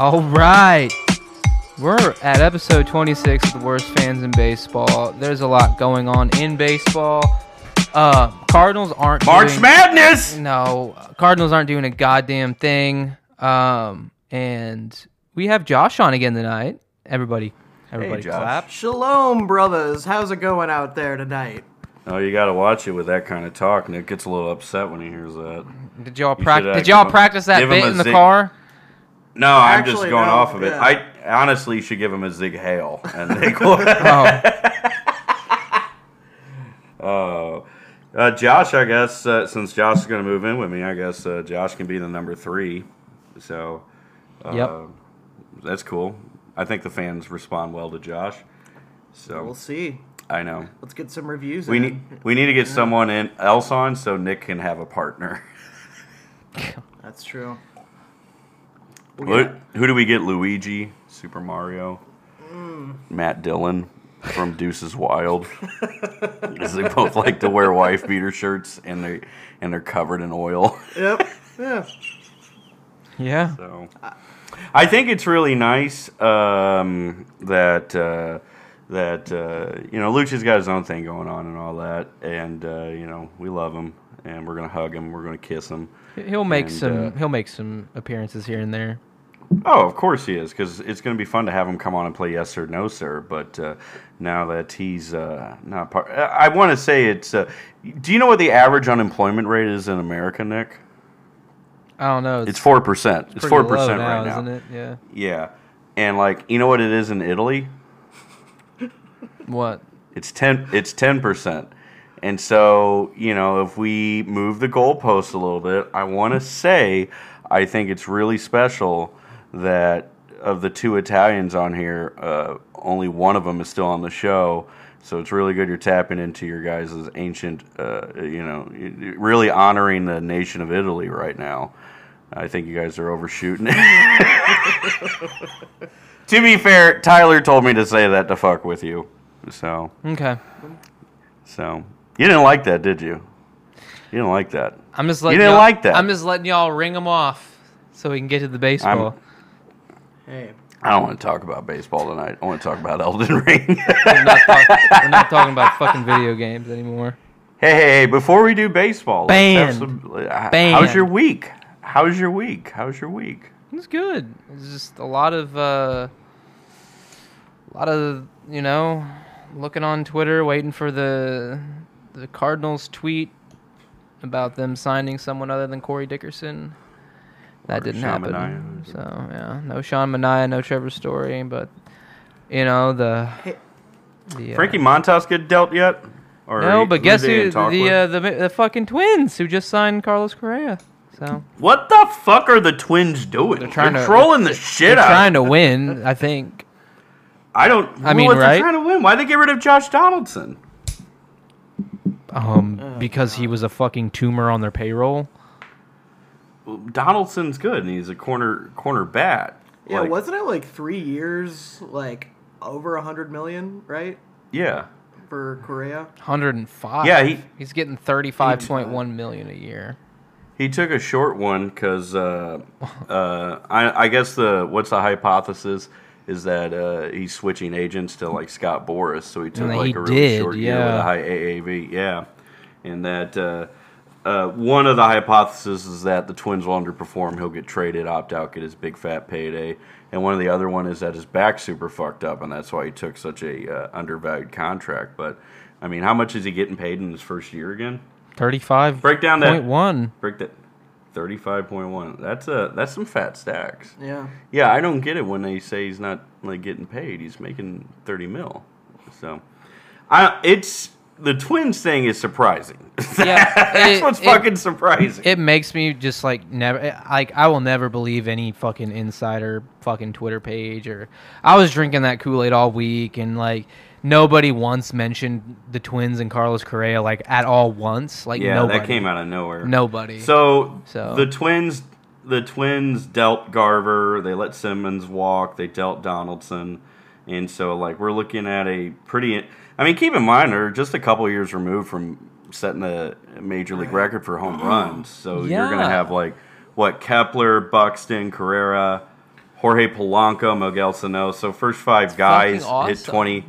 All right. We're at episode 26 of the worst fans in baseball. There's a lot going on in baseball. Uh, Cardinals aren't March doing, Madness. No, Cardinals aren't doing a goddamn thing. Um, and we have Josh on again tonight. Everybody, everybody, Josh. clap. Shalom, brothers. How's it going out there tonight? Oh, you got to watch it with that kind of talk. Nick gets a little upset when he hears that. Did y'all practice? uh, Did y'all practice that bit in the zing- car? No, I'm just going no, off of it. yeah. I honestly should give him a zig hail, and they go. Oh, Oh, uh, Josh, I guess uh, since Josh is going to move in with me, I guess uh, Josh can be the number three. So, uh, Yep. that's cool. I think the fans respond well to Josh. So We'll see. I know Let's get some reviews. we in. need we need to get someone in else on so Nick can have a partner. That's true. What, who do we get? Luigi, Super Mario, Mm. Matt Dillon from Deuces Wild. Because they both like to wear wife beater shirts and they and they're covered in oil. Yep. Yeah. yeah. So I think it's really nice um, that uh, that uh, you know Lucha's got his own thing going on and all that, and uh, you know we love him and we're gonna hug him, we're gonna kiss him. He'll make And, some. uh, he'll make some appearances here and there. Oh, of course he is, because it's going to be fun to have him come on and play Yes or No, Sir. But uh, now that he's uh, not part, I want to say it's. Uh, do you know what the average unemployment rate is in America, Nick? I don't know. It's four percent. It's four percent right now. isn't it? Yeah. Yeah, and like you know what it is in Italy? What? It's ten. It's ten percent. And so you know, if we move the goalposts a little bit, I want to say I think it's really special that of the two Italians on here, uh, only one of them is still on the show. So it's really good you're tapping into your guys' ancient, uh, you know, really honoring the nation of Italy right now. I think you guys are overshooting it. to be fair, Tyler told me to say that to fuck with you. So, Okay. so you didn't like that, did you? You didn't like that. I'm just letting you didn't like that. I'm just letting y'all ring them off so we can get to the baseball. Hey. I don't want to talk about baseball tonight. I want to talk about Elden Ring. we're, not talk- we're not talking about fucking video games anymore. hey, hey, hey! Before we do baseball, let's have Banned. some- uh, Banned. how's your week? How's your week? How's your week? It's good. It's just a lot of, uh, a lot of you know, looking on Twitter, waiting for the the Cardinals tweet about them signing someone other than Corey Dickerson. That didn't Sean happen. Manaea. So yeah, no Sean Mania, no Trevor Story, but you know the. the uh, Frankie Montas get dealt yet? Or No, but guess who? The uh, the the fucking twins who just signed Carlos Correa. So what the fuck are the Twins doing? They're, trying to- trolling the shit they're out. trying to win. I think. I don't. I mean, what, right? They're trying to win. Why they get rid of Josh Donaldson? Um, because he was a fucking tumor on their payroll. Well, Donaldson's good, and he's a corner corner bat. Yeah, Like, wasn't it like three years, like over a hundred million, right, Yeah, for Correa? 105. Yeah, he- he's getting 35.1 million a year. he took a short one because uh, uh, I, I guess the what's the hypothesis is that uh, he's switching agents to like Scott Boras, so he took like he a really did, short year with yeah. a high AAV. Yeah, and that uh, uh, one of the hypotheses is that the Twins will underperform. He'll get traded, opt out, get his big fat payday. And one of the other one is that his back's super fucked up, and that's why he took such a uh, undervalued contract. But I mean, how much is he getting paid in his first year again? 35. Break down that- Point one. Break that. Thirty-five point one. That's a that's some fat stacks. Yeah. Yeah, I don't get it when they say he's not like getting paid. He's making thirty mil. So, I it's the Twins thing is surprising. Yeah, That's it- what's it- fucking surprising. It makes me just like never like I will never believe any fucking insider fucking Twitter page or I was drinking that Kool Aid all week and like nobody once mentioned the Twins and Carlos Correa like at all once like yeah, nobody that came out of nowhere. nobody So, So- the Twins, the Twins dealt Garver. They let Simmons walk. They dealt Donaldson, and so like we're looking at a pretty. I mean, keep in mind they're just a couple years removed from setting a major league record for home runs. So you're gonna have like what Kepler, Buxton, Correa, Jorge Polanco, Miguel Sano. So first five guys fucking hit twenty.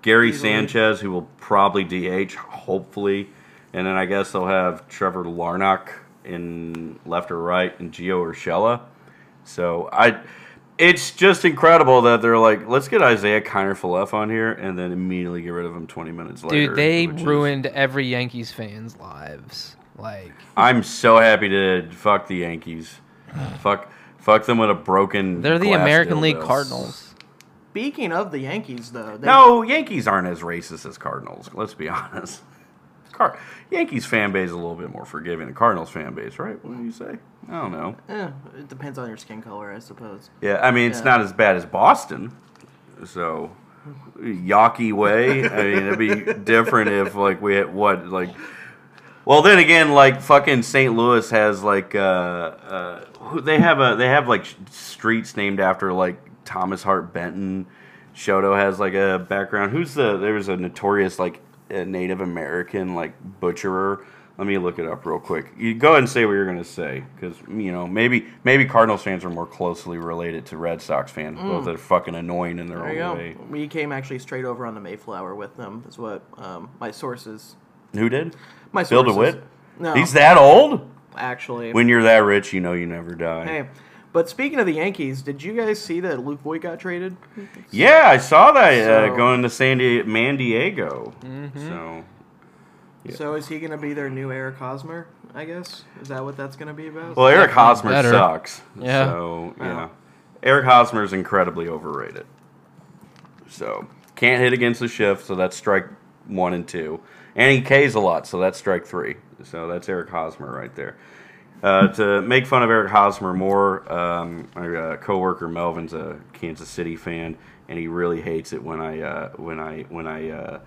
Gary Sanchez, who will probably DH, hopefully, and then I guess they'll have Trevor Larnach in left or right, and Gio Urshela. So I, it's just incredible that they're like, let's get Isiah Kiner Falefa on here, and then immediately get rid of him twenty minutes later. dude they which is- ruined every Yankees fans lives like I'm so happy to fuck the Yankees. fuck, fuck them with a broken. they're the glass American League. Cardinals Speaking of the Yankees, though, they, No, Yankees aren't as racist as Cardinals. Let's be honest. Car- Yankees fan base is a little bit more forgiving than Cardinals fan base, right? What do you say? I don't know. eh, it depends on your skin color, I suppose. Yeah, I mean it's Yeah. not as bad as Boston. So, Yawkey way. I mean it'd be different if like we had what like. Well, then again, like fucking St. Louis has like uh, uh, they have a they have like streets named after like Thomas Hart Benton. Chouteau has like a background. Who's the there's a notorious like a Native American like butcherer. Let me look it up real quick. You go ahead and say what you're gonna say, because you know maybe maybe Cardinals fans are more closely related to Red Sox fans. Both are fucking annoying in their There own way. We came actually straight over on the Mayflower with them. Is what um, my sources. Who did? My Bill sources. DeWitt. No, He's that old. actually. When you're that rich, you know you never die. hey, but speaking of the Yankees, did you guys see that Luke Voit got traded? Yeah, I saw that uh, going to San Di- Man Diego. So Yeah. So is he going to be their new Eric Hosmer? I guess is that what that's going to be about? Well, Eric Definitely Hosmer better. sucks. Yeah. So yeah, Wow. Eric Hosmer is incredibly overrated. So can't hit against the shift, so that's strike one and two, and he K's a lot, so that's strike three. So that's Eric Hosmer right there. Uh, to make fun of Eric Hosmer more, um, my uh, coworker Melvin's a Kansas City fan, and he really hates it when I uh, when I when I uh,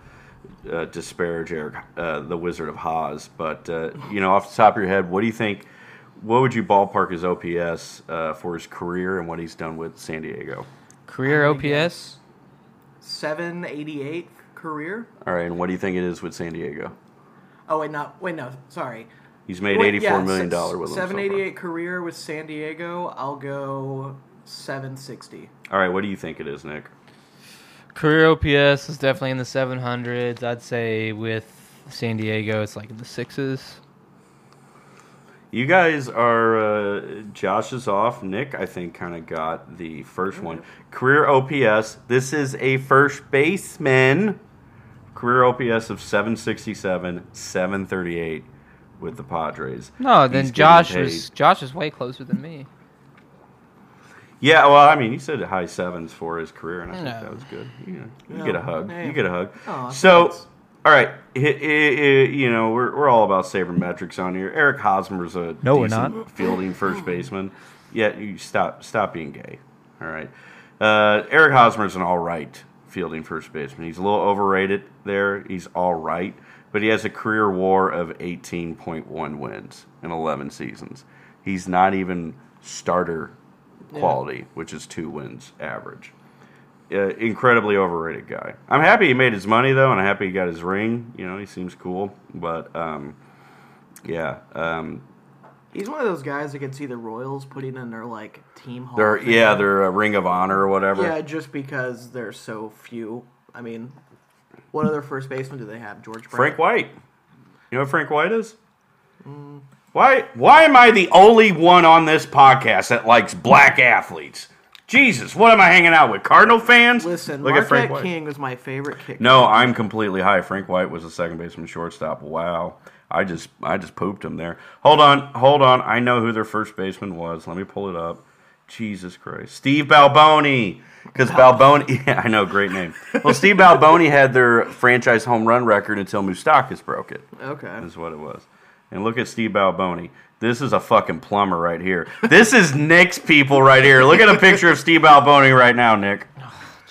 uh, disparage Eric, uh, the Wizard of Haas. But uh, you know, off the top of your head, what do you think? What would you ballpark his OPS uh, for his career and what he's done with San Diego? career OPS. Seven eighty eight career. All right, and what do you think it is with San Diego? Oh wait, no, wait, no, sorry. He's made Wait, eighty-four yeah, million s- with them. so 788 career with San Diego. I'll go 760. All right, what do you think it is, Nick? career OPS is definitely in the 700s I'd say with San Diego it's like in the sixes You guys are uh, Josh is off. Nick, I think, kind of got the first one. Career OPS. This is a first baseman. Career OPS of 767, 738 with the Padres. no then He's getting Josh paid. was Josh is way closer than me Yeah, well, I mean, he said high sevens for his career, and I think No. that was good. You, know, you No. get a hug. Hey. You get a hug. Aw, so, thanks. all right, hi- hi- hi- you know, we're, we're all about sabermetrics on here. Eric Hosmer's a No, we're not. fielding first baseman. Yeah, you stop stop being gay. All right, uh, Eric Hosmer's an all right fielding first baseman. He's a little overrated there. He's all right, but he has a career WAR of 18.1 wins in 11 seasons. He's not even starter quality, which is two wins average. Uh, incredibly overrated guy. I'm happy he made his money though, and I'm happy he got his ring. You know, he seems cool, but um, yeah, um, He's one of those guys that can see the Royals putting in their like team they're Fame. yeah they're a ring of honor or whatever. Yeah, just because there's so few. I mean, what other first baseman do they have? George Brett. Frank White. You know what Frank White is? Why why am I the only one on this podcast that likes black athletes? Jesus, what am I hanging out with? Cardinal fans? Listen, Look at Frank Marquette White. King was my favorite kicker. No, I'm completely high. Frank White was a second baseman shortstop. Wow. I just I just pooped him there. Hold on, hold on. I know who their first baseman was. Let me pull it up. Jesus Christ. Steve Balboni. Because Balboni, yeah, I know, great name. Well, Steve Balboni had their franchise home run record until Moustakas broke it. Okay. Is what it was. And look at Steve Balboni. This is a fucking plumber right here. This is Nick's people right here. Look at a picture of Steve Balboni right now, Nick.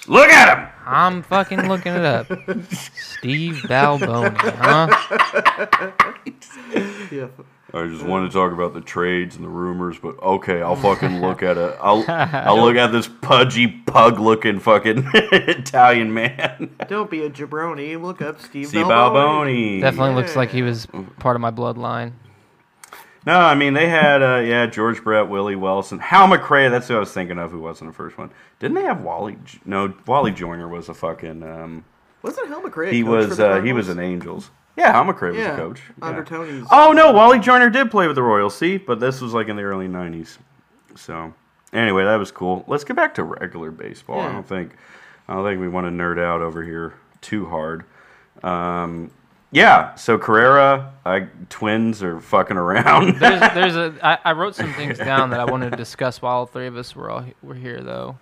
Look at him. I'm fucking looking it up. Steve Balboni, huh? Yeah. I just wanted to talk about the trades and the rumors, but okay, I'll fucking look at it. I'll I'll look at this pudgy, pug-looking fucking Italian man. Don't be a jabroni. Look up Steve, Steve Balboni. Balboni. Definitely looks like he was part of my bloodline. No, I mean they had uh, yeah George Brett, Willie Wilson, Hal McRae. That's who I was thinking of. Who wasn't the first one? Didn't they have Wally? No, Wally Joyner was a fucking. Um, Wasn't Hal McRae? a he coach for was the uh, he was Cardinals? an Angels. Yeah, Hal McRae was yeah, a coach. under yeah. Tony's. Oh no, Wally Joyner did play with the Royals. See, but this was like in the early '90s. So anyway, that was cool. Let's get back to regular baseball. I don't think I don't think we want to nerd out over here too hard. Um, yeah, so Correa, I, Twins are fucking around. There's, there's a. I, I wrote some things down that I wanted to discuss while all three of us were all he- were here, though.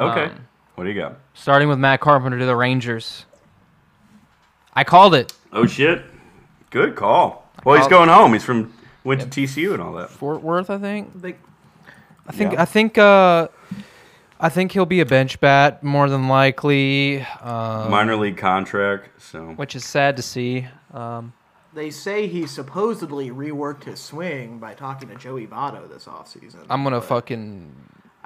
okay, Um, what do you got? Starting with Matt Carpenter to the Rangers. I called it. Oh shit, good call. Well, he's going home. He's from went to TCU and all that. Fort Worth, I think. They, I think. Yeah. I think. Uh, I think he'll be a bench bat more than likely. Um, Minor league contract. So which is sad to see. Um, they say he supposedly reworked his swing by talking to Joey Votto this offseason. I'm gonna fucking.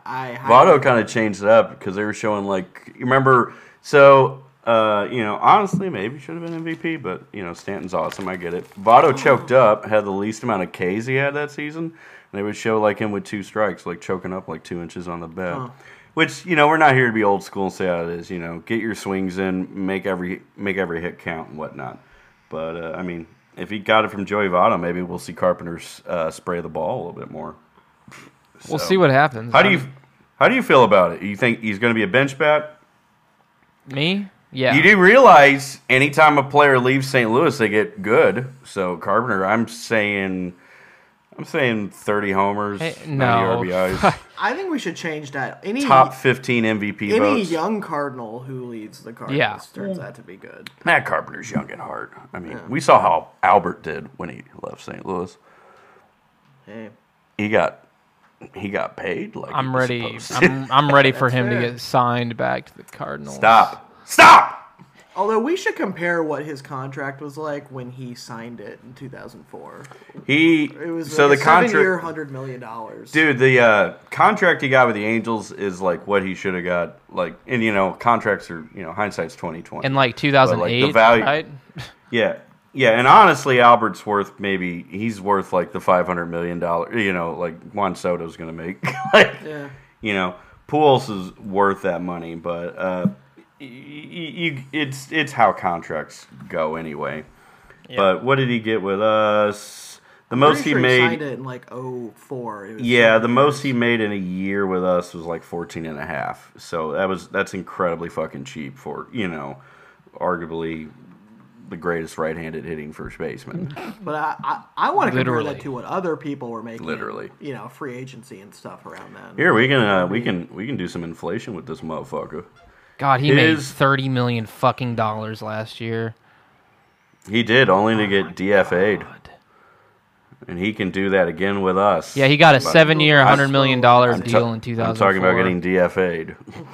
I Votto kind of changed it up because they were showing like you remember. So uh, you know, honestly, maybe should have been MVP, but you know, Stanton's awesome. I get it. Votto choked up, had the least amount of Ks he had that season. And they would show like him with two strikes, like choking up like two inches on the bat. Huh. Which you know, we're not here to be old school and say how it is. You know, get your swings in, make every make every hit count and whatnot. But uh, I mean, if he got it from Joey Votto, maybe we'll see Carpenter uh, spray the ball a little bit more. We'll see what happens. How do you how do you feel about it? You think he's going to be a bench bat? Me? Yeah. You do realize anytime a player leaves St. Louis, they get good. So Carpenter, I'm saying, I'm saying 30 homers, Hey, 90. RBIs, I think we should change that. Any top 15 MVP any votes. young Cardinal who leads the Cardinals Yeah. turns out to be good. Matt Carpenter's young at heart. I mean, we saw how Albert did when he left St. Louis. Hey, He got he got paid like I'm ready. I'm, I'm ready for That's him to get signed back to the Cardinals. Stop! Stop! although we should compare what his contract was like when he signed it in 2004. He It was so like the a seven-year, contract. hundred million dollars. Dude, the uh, contract he got with the Angels is like what he should have got. Like, and you know, contracts are you know hindsight's twenty twenty. In like 2008, value- right? yeah, yeah, and honestly, Albert's worth maybe he's worth like the five hundred million dollar. You know, like Juan Soto's gonna make. like, Yeah. you know, Pujols is worth that money, but uh, y- y- you, it's it's how contracts go anyway. But what did he get with us? The most Pretty he sure made. signed it in like 04. Yeah, seven the most he made in a year with us was like 14 and a half. So that was that's incredibly fucking cheap for, you know, arguably the greatest right-handed hitting first baseman. But I, I, I want to compare that to what other people were making. Literally. You know, free agency and stuff around then. Here, we can uh, we can we can do some inflation with this motherfucker. God, he made His- 30 million fucking dollars last year. He did only to get DFA'd, God. and he can do that again with us. Yeah, he got a But seven-year, 100 million dollar deal in two thousand. I'm talking about getting DFA'd.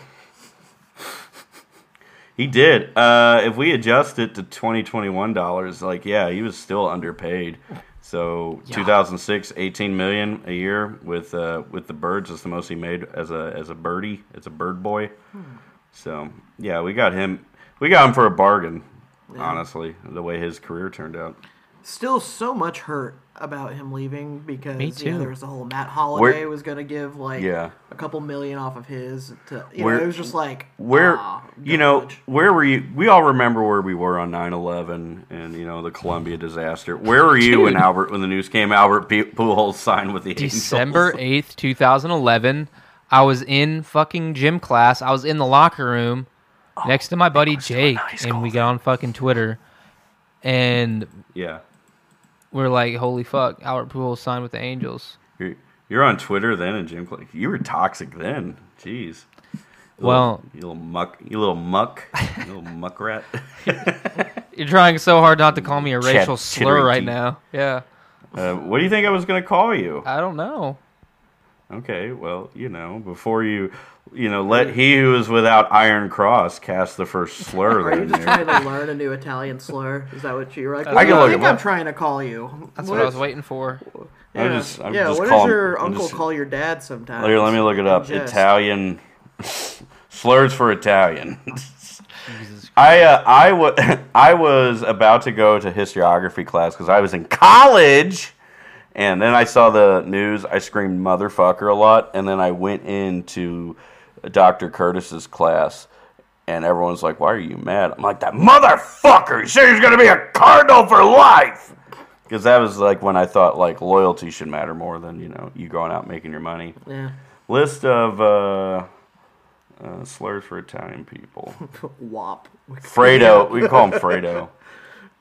he did. Uh, if we adjust it to 2021 dollars, like yeah, he was still underpaid. So 2006, 18 million a year with uh, with the birds is the most he made as a as a birdie, as a bird boy. So yeah, we got him. We got him for a bargain. Honestly, the way his career turned out. Still so much hurt about him leaving because Me You know, there was the whole Matt Holliday Where- was going to give like Yeah. a couple million off of his. To, you Where- know, it was just like where ah, you know garbage. where were you we all remember where we were on 9-11 and you know the columbia disaster where were you when albert when the news came albert P- pujols signed with the December 8th, 2011. I was in fucking gym class. I was in the locker room next to my buddy Jake, and we got on fucking Twitter, and yeah we're like, "Holy fuck, Albert Pujols signed with the Angels." you're, You're on Twitter then in gym class. You were toxic then. Jeez. You Well- little, you little muck, you little muck, you little muck rat. You're trying so hard not to call me a Chat- racial slur right teeth. now. Yeah. uh, what do you think I was gonna call you? I don't know. Okay, well, you know, before you, you know, let he who is without iron cross cast the first slur. Are you Then just trying to learn a new Italian slur? Is that what you're like? I can do you think I'm trying to call you? That's what, I was waiting for. Yeah, I'm just- I'm yeah. just what does your I'm uncle just- call your dad sometimes? Here, let me look it up. Just- Italian slurs for Italian. I uh, I wa- I was about to go to historiography class because I was in college, and then I saw the news. I screamed "motherfucker" a lot, and then I went into Dr. Curtis's class, and everyone's like, "Why are you mad?" I'm like, "That motherfucker! He said he's gonna be a cardinal for life." Because that was like when I thought like loyalty should matter more than you know you going out making your money. Yeah. List of uh, uh, slurs for Italian people. Wop. Fredo. We call him Fredo.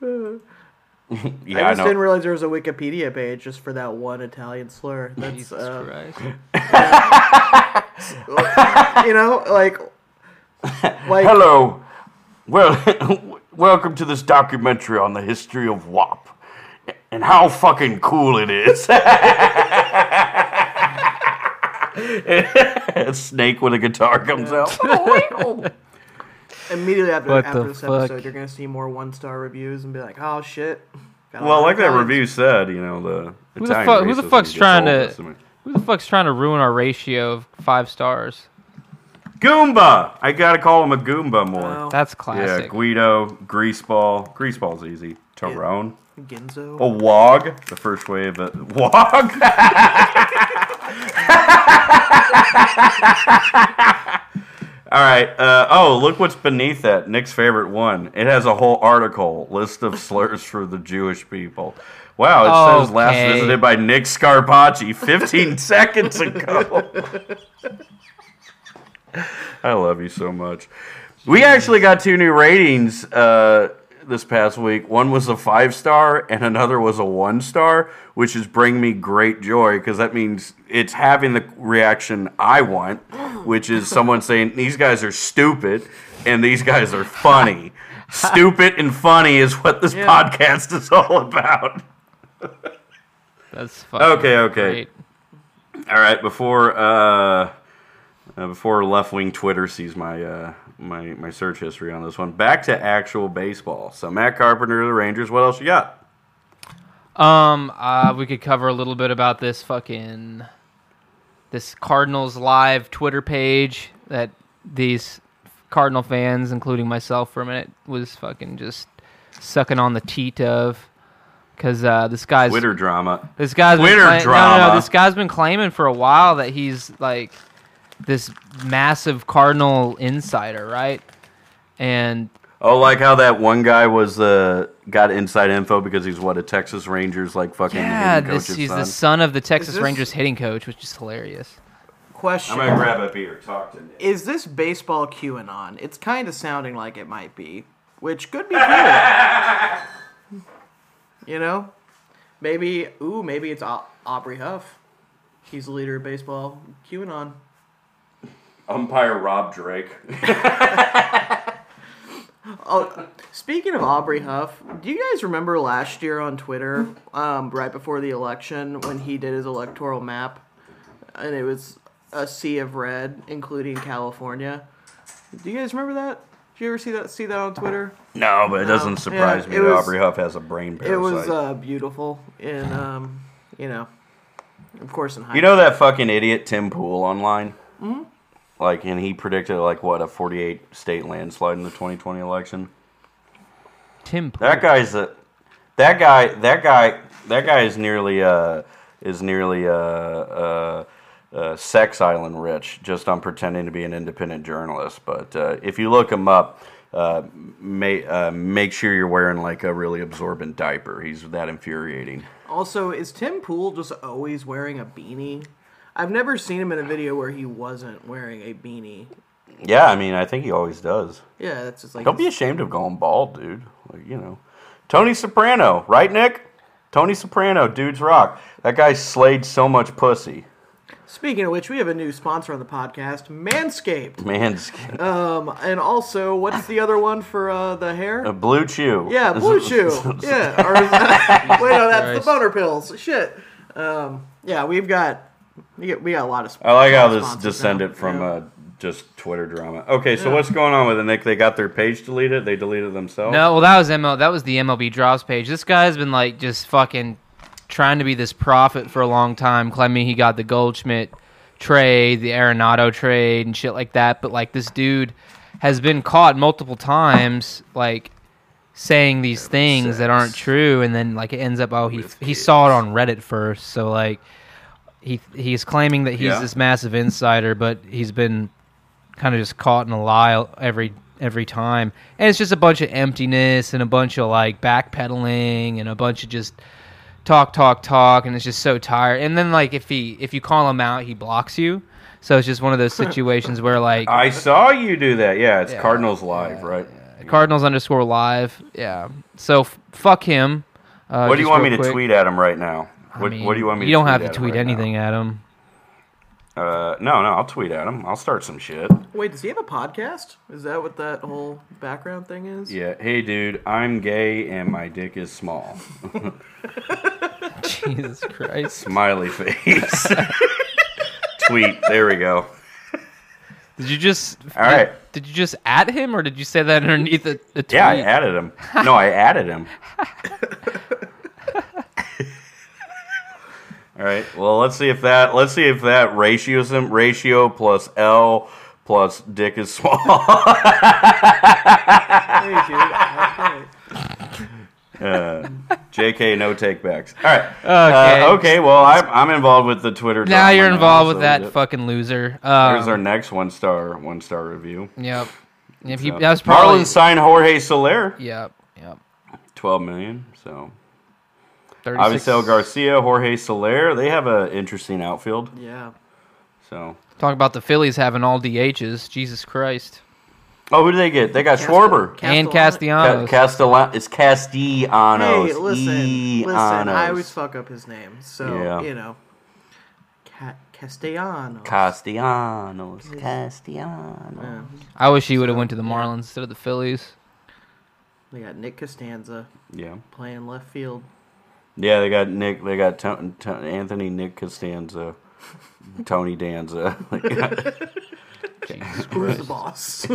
yeah, I I, just know. didn't realize there was a Wikipedia page just for that one Italian slur. That's Jesus uh, Christ. you know, like, like Hello. Well, welcome to this documentary on the history of WAP and how fucking cool it is. a snake with a guitar comes out. Immediately after What after the this fuck? episode, you're gonna see more one star reviews and be like, oh shit. Got a Well, lot like of that Italians. review said, you know the Who the Italian fuck- who the racism fuck's gets trying old, to- that's the- Who the fuck's trying to ruin our ratio of five stars? Goomba. I gotta call him a Goomba more. Oh, That's Yeah, classic. Guido, Greaseball. Greaseball's easy. Tyrone. Ginzo. A Wog. The first wave of Wog. All right. Uh, oh, look what's beneath that. Nick's favorite one. It has a whole article list of slurs for the Jewish people. Wow, it says last visited by Nick Scarpacci 15 seconds ago. I love you so much. We actually got two new ratings uh, this past week. One was a five star, and another was a one star, which is bringing me great joy because that means it's having the reaction I want, which is someone saying these guys are stupid and these guys are funny. stupid and funny is what this Yeah. podcast is all about. That's Okay, okay. great. All right, before uh, uh, before left wing Twitter sees my uh, my my search history on this one, back to actual baseball. So Matt Carpenter, the Rangers. What else you got? Um, uh, we could cover a little bit about this fucking this Cardinals live Twitter page that these Cardinal fans, including myself, for a minute, was fucking just sucking on the teat of, because uh, this guy's Twitter drama. this guy's been Twitter cla- No, no, drama. no, this guy's been claiming for a while that he's like this massive Cardinal insider, right? And Oh, like how that one guy was uh, got inside info because he's what a Texas Rangers like fucking yeah, hitting this coach's he's son. the son of the Texas this- Rangers hitting coach, which is hilarious. Question: I'm gonna grab a beer. Talk to me. Is this baseball QAnon? It's kind of sounding like it might be, which could be cool. you know, maybe. Ooh, maybe it's Au- Aubrey Huff. He's the leader of baseball QAnon. Umpire Rob Drake. Oh, speaking of Aubrey Huff, do you guys remember last year on Twitter, um, right before the election, when he did his electoral map, and it was a sea of red, including California? Do you guys remember that? Did you ever see that? See that on Twitter? no, but it doesn't yeah, surprise me that was- Aubrey Huff has a brain parasite. It was uh, beautiful, and um, you know, of course, in high You know that fucking idiot Tim Pool online? Mm-hmm. Like, and he predicted like what a 48 state landslide in the 2020 election. Tim Pool. That guy's a that guy that guy that guy is nearly uh is nearly uh uh. Uh, sex island rich just on pretending to be an independent journalist but uh, if you look him up uh, may, uh, make sure you're wearing like a really absorbent diaper he's that infuriating Also, is Tim Pool just always wearing a beanie? I've never seen him in a video where he wasn't wearing a beanie. yeah i mean i think he always does Yeah, that's just like Don't be ashamed of going bald, dude. Like, you know. Tony Soprano, right, Nick? Tony Soprano, dudes rock. That guy slayed so much pussy. Speaking of which, we have a new sponsor on the podcast, Manscaped. Manscaped. Um, and also, what's the other one for uh, the hair? A blue chew. Yeah, Blue Chew. Yeah. Or is that, wait, no, that's the Christ. boner pills. Shit. Um, yeah, we've got we got, we got a lot of. I like how this descended now. from Yeah. uh, just Twitter drama. Okay, so what's going on with it, Nick? They got their page deleted. They deleted themselves. No, well that was ML. That was the MLB drops page. This guy's been like just fucking trying to be this prophet for a long time, claiming he got the Goldschmidt trade, the Arenado trade, and shit like that. But like this dude has been caught multiple times, like saying these things that aren't true, and then like it ends up oh he he saw it on Reddit first, so like he he's claiming that he's Yeah. this massive insider, but he's been kind of just caught in a lie every every time, and it's just a bunch of emptiness and a bunch of like backpedaling and a bunch of just talk, talk, talk, and it's just so tired. And then like if he if you call him out, he blocks you. So it's just one of those situations where like I saw you do that. Yeah, it's Yeah. Cardinals live, right? Cardinals underscore live, yeah. So f- fuck him. Uh, What do you want me to tweet at him right now? I What, mean, what do you want me? You to don't tweet have to tweet right now? anything at him. Uh, no, no, I'll tweet at him. I'll start some shit. Wait, does he have a podcast? Is that what that whole background thing is? Yeah. Hey, dude, I'm gay and my dick is small. Jesus Christ. Smiley face. Tweet. There we go. Did you just All right. Did you just at him or did you say that underneath the, the tweet? Yeah, I added him. No, I added him. All right. Well, let's see if that let's see if that ratio some ratio plus L plus dick is small. Hey. Okay. uh, JK, no takebacks. All right. Okay. Uh, okay. Well, I'm, I'm involved with the Twitter. Now you're involved with so that th- fucking loser. Um, There's our next one star one star review. Yep. If he, So, that was probably. Marlins signed Jorge Soler, Yep. Yep. 12 million. So 36 Avisail Garcia, Jorge Soler, they have an interesting outfield. Yeah. So, Talk about the Phillies having all DHs. Jesus Christ. oh, who do they get? They got Castel- Schwarber. and Ca- Castellanos. Castellan, it's Castellanos. Hey, listen, listen. I always fuck up his name, so Yeah. you know. Ca- Castellanos. Castellanos. Castellanos. Yeah. I wish he would have went to the Marlins instead of the Phillies. They got Nick Costanza Yeah. playing left field. Yeah, they got Nick. They got to, to, Anthony Nick Costanza, Tony Danza. They got- Who's the boss?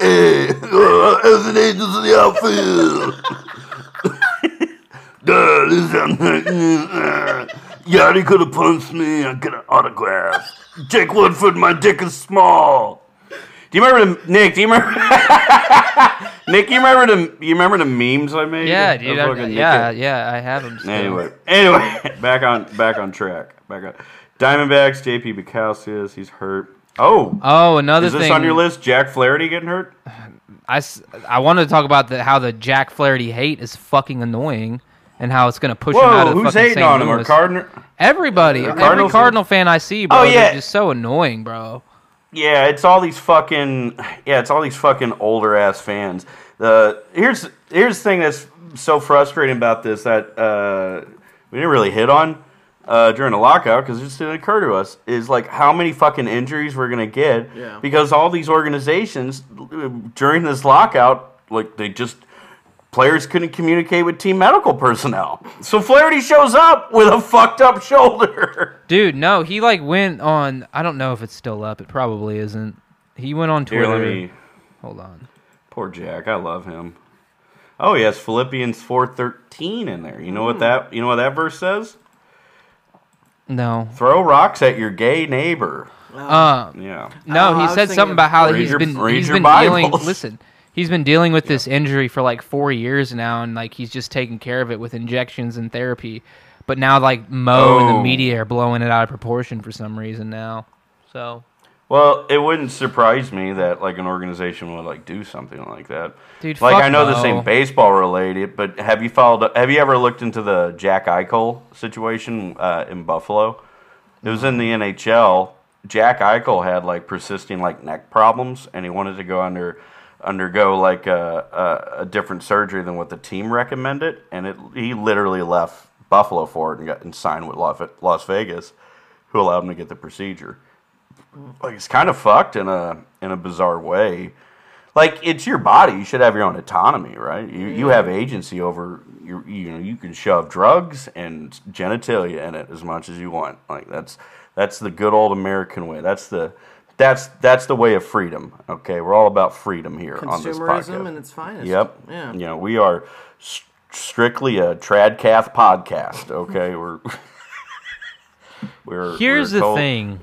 hey, as an agent of the outfield. Duh, listen, uh, Yachty could have punched me. I get an autograph. Jake Woodford, my dick is small. Do you remember the Nick? Do you remember Nick? You remember the you remember the memes I made? Yeah, dude. I, Nick yeah, yeah. I have them. Still. Anyway, anyway, back on back on track. Back on Diamondbacks. JP Bicalcius, he's hurt. Oh, Oh, another is this thing. on your list? Jack Flaherty getting hurt? I, I wanted to talk about the, how the Jack Flaherty hate is fucking annoying, and how it's gonna push him out Whoa, of who's fucking hating St. on him? Or. Cardinal? Everybody, every Cardinal fan I see, bro, Oh, they're just so annoying, bro. Yeah, it's all these fucking yeah, it's all these fucking older ass fans. The here's here's the thing that's so frustrating about this that uh, we didn't really hit on uh, during the lockout because it just didn't occur to us is like how many fucking injuries we're gonna get Yeah. because all these organizations during this lockout like they just players couldn't communicate with team medical personnel. So Flaherty shows up with a fucked up shoulder. Dude, no, he like went on. I don't know if it's still up. It probably isn't. He went on Here, Twitter. let me Hold on. Poor Jack, I love him. Oh, he has Philippians four thirteen in there. You know what that you know what that verse says? No. Throw rocks at your gay neighbor. Um. Yeah. No, he said something about how Read he's your- been read he's your been dealing. Listen, he's been dealing with this injury for like four years now, and like he's just taking care of it with injections and therapy. But now, like Mo and Oh. the media are blowing it out of proportion for some reason now. So, Well, it wouldn't surprise me that like an organization would like do something like that. Dude, like fuck I know this Mo. ain't baseball related, but have you followed? Up have you ever looked into the Jack Eichel situation uh, in Buffalo? It was in the NHL. Jack Eichel had like persisting like neck problems, and he wanted to go under undergo like a, a, a different surgery than what the team recommended, and it he literally left Buffalo for it and got and signed with Las Las Vegas, who allowed him to get the procedure. Like it's kind of fucked in a in a bizarre way. Like it's your body, you should have your own autonomy, right? You you have agency over your you know you can shove drugs and genitalia in it as much as you want. Like that's that's the good old American way. That's the that's that's the way of freedom. Okay, we're all about freedom here on this podcast. Consumerism and its finest. Yep. Yeah. You know, we are s- strictly a tradcath podcast. Okay, we're we're. Here's we're the told- thing.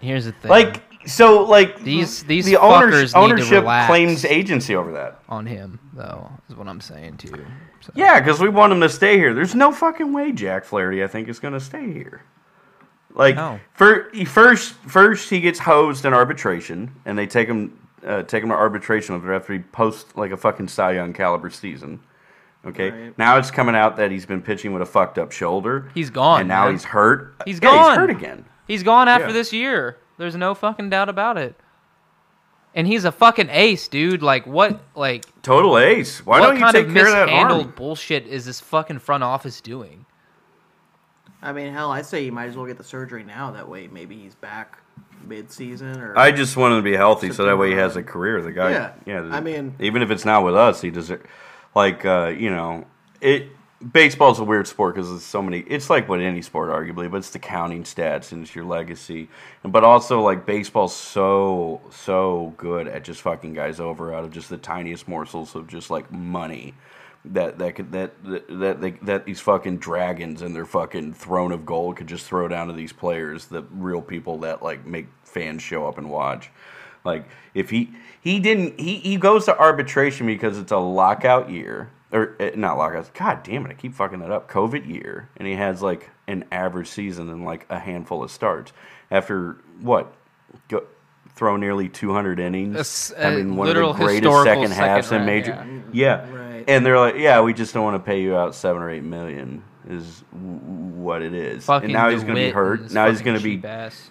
Here's the thing. Like so, like These- these the owners, fuckers need to ownership claims agency over that. on him though is what I'm saying too. So, Yeah, because we want him to stay here. There's no fucking way Jack Flaherty, I think, is going to stay here. Like, No. fir- first, first he gets hosed in arbitration, and they take him, uh, take him to arbitration after he posts like a fucking Cy Young caliber season. Okay, Right. now it's coming out that he's been pitching with a fucked up shoulder. He's gone, and now man. he's hurt. He's Yeah, gone. He's hurt again. He's gone after Yeah. this year. There's no fucking doubt about it. And he's a fucking ace, dude. Like what? Like Total ace. Why what don't you take care of that mishandled bullshit is this fucking front office doing? I mean, hell, I say you might as well get the surgery now. That way, maybe he's back mid-season or. I just want him to be healthy, so that way he has a career. The guy, Yeah. yeah. I mean- even if it's not with us, he deserves. Like, uh, you know, it. Baseball's a weird sport because there's so many. It's like what any sport, arguably, but it's the counting stats and it's your legacy. And but also like baseball's so so good at just fucking guys over out of just the tiniest morsels of just like money. That that could that that that, they, that these fucking dragons and their fucking throne of gold could just throw down to these players, the real people that like make fans show up and watch. Like if he he didn't he, he goes to arbitration because it's a lockout year or uh, not lockout. God damn it, I keep fucking that up. COVID year, and he has like an average season and like a handful of starts after what go, throw nearly 200 innings, s- a mean, one of the greatest second halves in major. Yeah. Right. And they're like, yeah, we just don't want to pay you out seven or eight million. Is w- what it is. Fucking and now he's going to be DeWitt hurt. Now he's going to be cheap ass.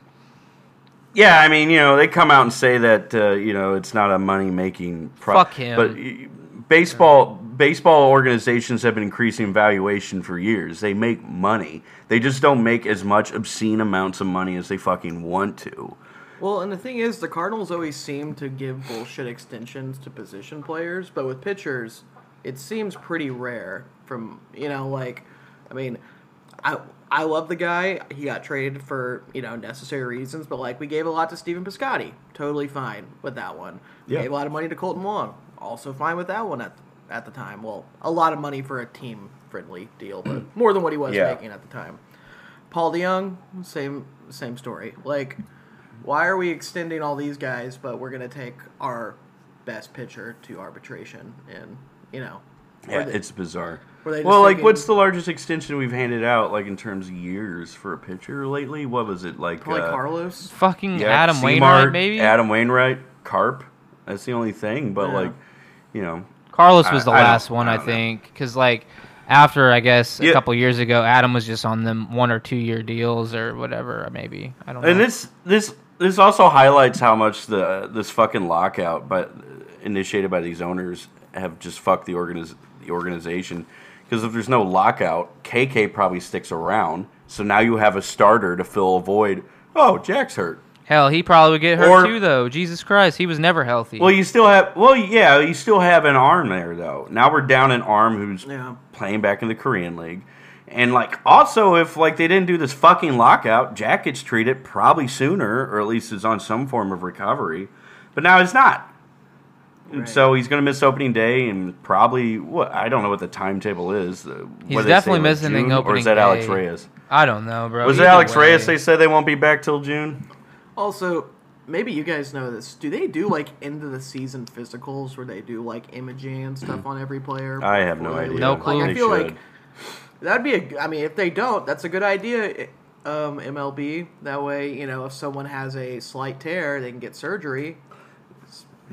yeah, I mean, you know, they come out and say that uh, you know it's not a money making. Pro- Fuck him. But y- baseball baseball organizations have been increasing valuation for years. They make money. They just don't make as much obscene amounts of money as they fucking want to. Well, and the thing is, the Cardinals always seem to give bullshit extensions to position players, but with pitchers, it seems pretty rare. From you know, like, I mean, I I love the guy. He got traded for you know necessary reasons, but like we gave a lot to Stephen Piscotty, totally fine with that one. Yeah. Gave a lot of money to Kolten Wong, also fine with that one at at the time. Well, a lot of money for a team friendly deal, but more than what he was Yeah. making at the time. Paul DeJong, same same story. Like, why are we extending all these guys, but we're gonna take our best pitcher to arbitration? And you know, Yeah, they- it's bizarre. were they Well, like, thinking- what's the largest extension we've handed out, like in terms of years for a pitcher lately? What was it like? probably uh, Carlos. Fucking yeah, Adam Seamart, Wainwright, maybe. Adam Wainwright, Carp. That's the only thing. But Yeah. like, you know, Carlos was the I- I last one, I I, think, because like after I guess a Yeah. couple years ago, Adam was just on them one or two year deals or whatever, maybe I don't know. And this this this also highlights how much the this fucking lockout, but initiated by these owners, have just fucked the organiz- the organization. Because if there's no lockout, KK probably sticks around. So now you have a starter to fill a void. Oh, Jack's hurt. Hell, he probably would get hurt Or- too, though. Jesus Christ, he was never healthy. Well, you still have. Well, yeah, you still have an arm there though. Now we're down an arm who's Yeah. playing back in the Korean League, and like also if like they didn't do this fucking lockout, Jack gets treated probably sooner, or at least is on some form of recovery. But now it's not. And Right. So he's going to miss opening day and probably what I don't know what the timetable is. uh, He's whether they say, definitely like, missing June, or is that Alex day. Reyes? I don't know, bro. Was it Alex way. Reyes? They said they won't be back till June. Also, maybe you guys know this. Do they do like end of the season physicals where they do like imaging and stuff on every player? I have no idea. leave? No Like, clue. I feel should. like that'd be a. I mean, if they don't, that's a good idea. Um, MLB. That way, you know, if someone has a slight tear, they can get surgery.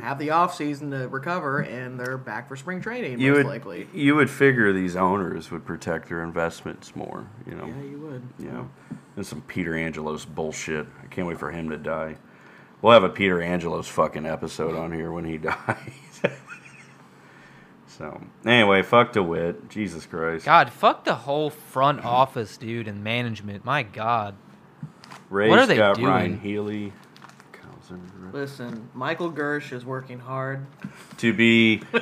Have the off season to recover, and they're back for spring training. Most would likely. you would figure these owners would protect their investments more. You know. Yeah, you would. You know, and some Peter Angelos bullshit. I can't wait for him to die. We'll have a Peter Angelos fucking episode on here when he dies. So anyway, fuck DeWitt. Jesus Christ. God, fuck the whole front office, dude, and management. My God. Ray's what are they got doing? Ryan Healy. Kyle Zimmerman. Listen, Michael Girsch is working hard. To be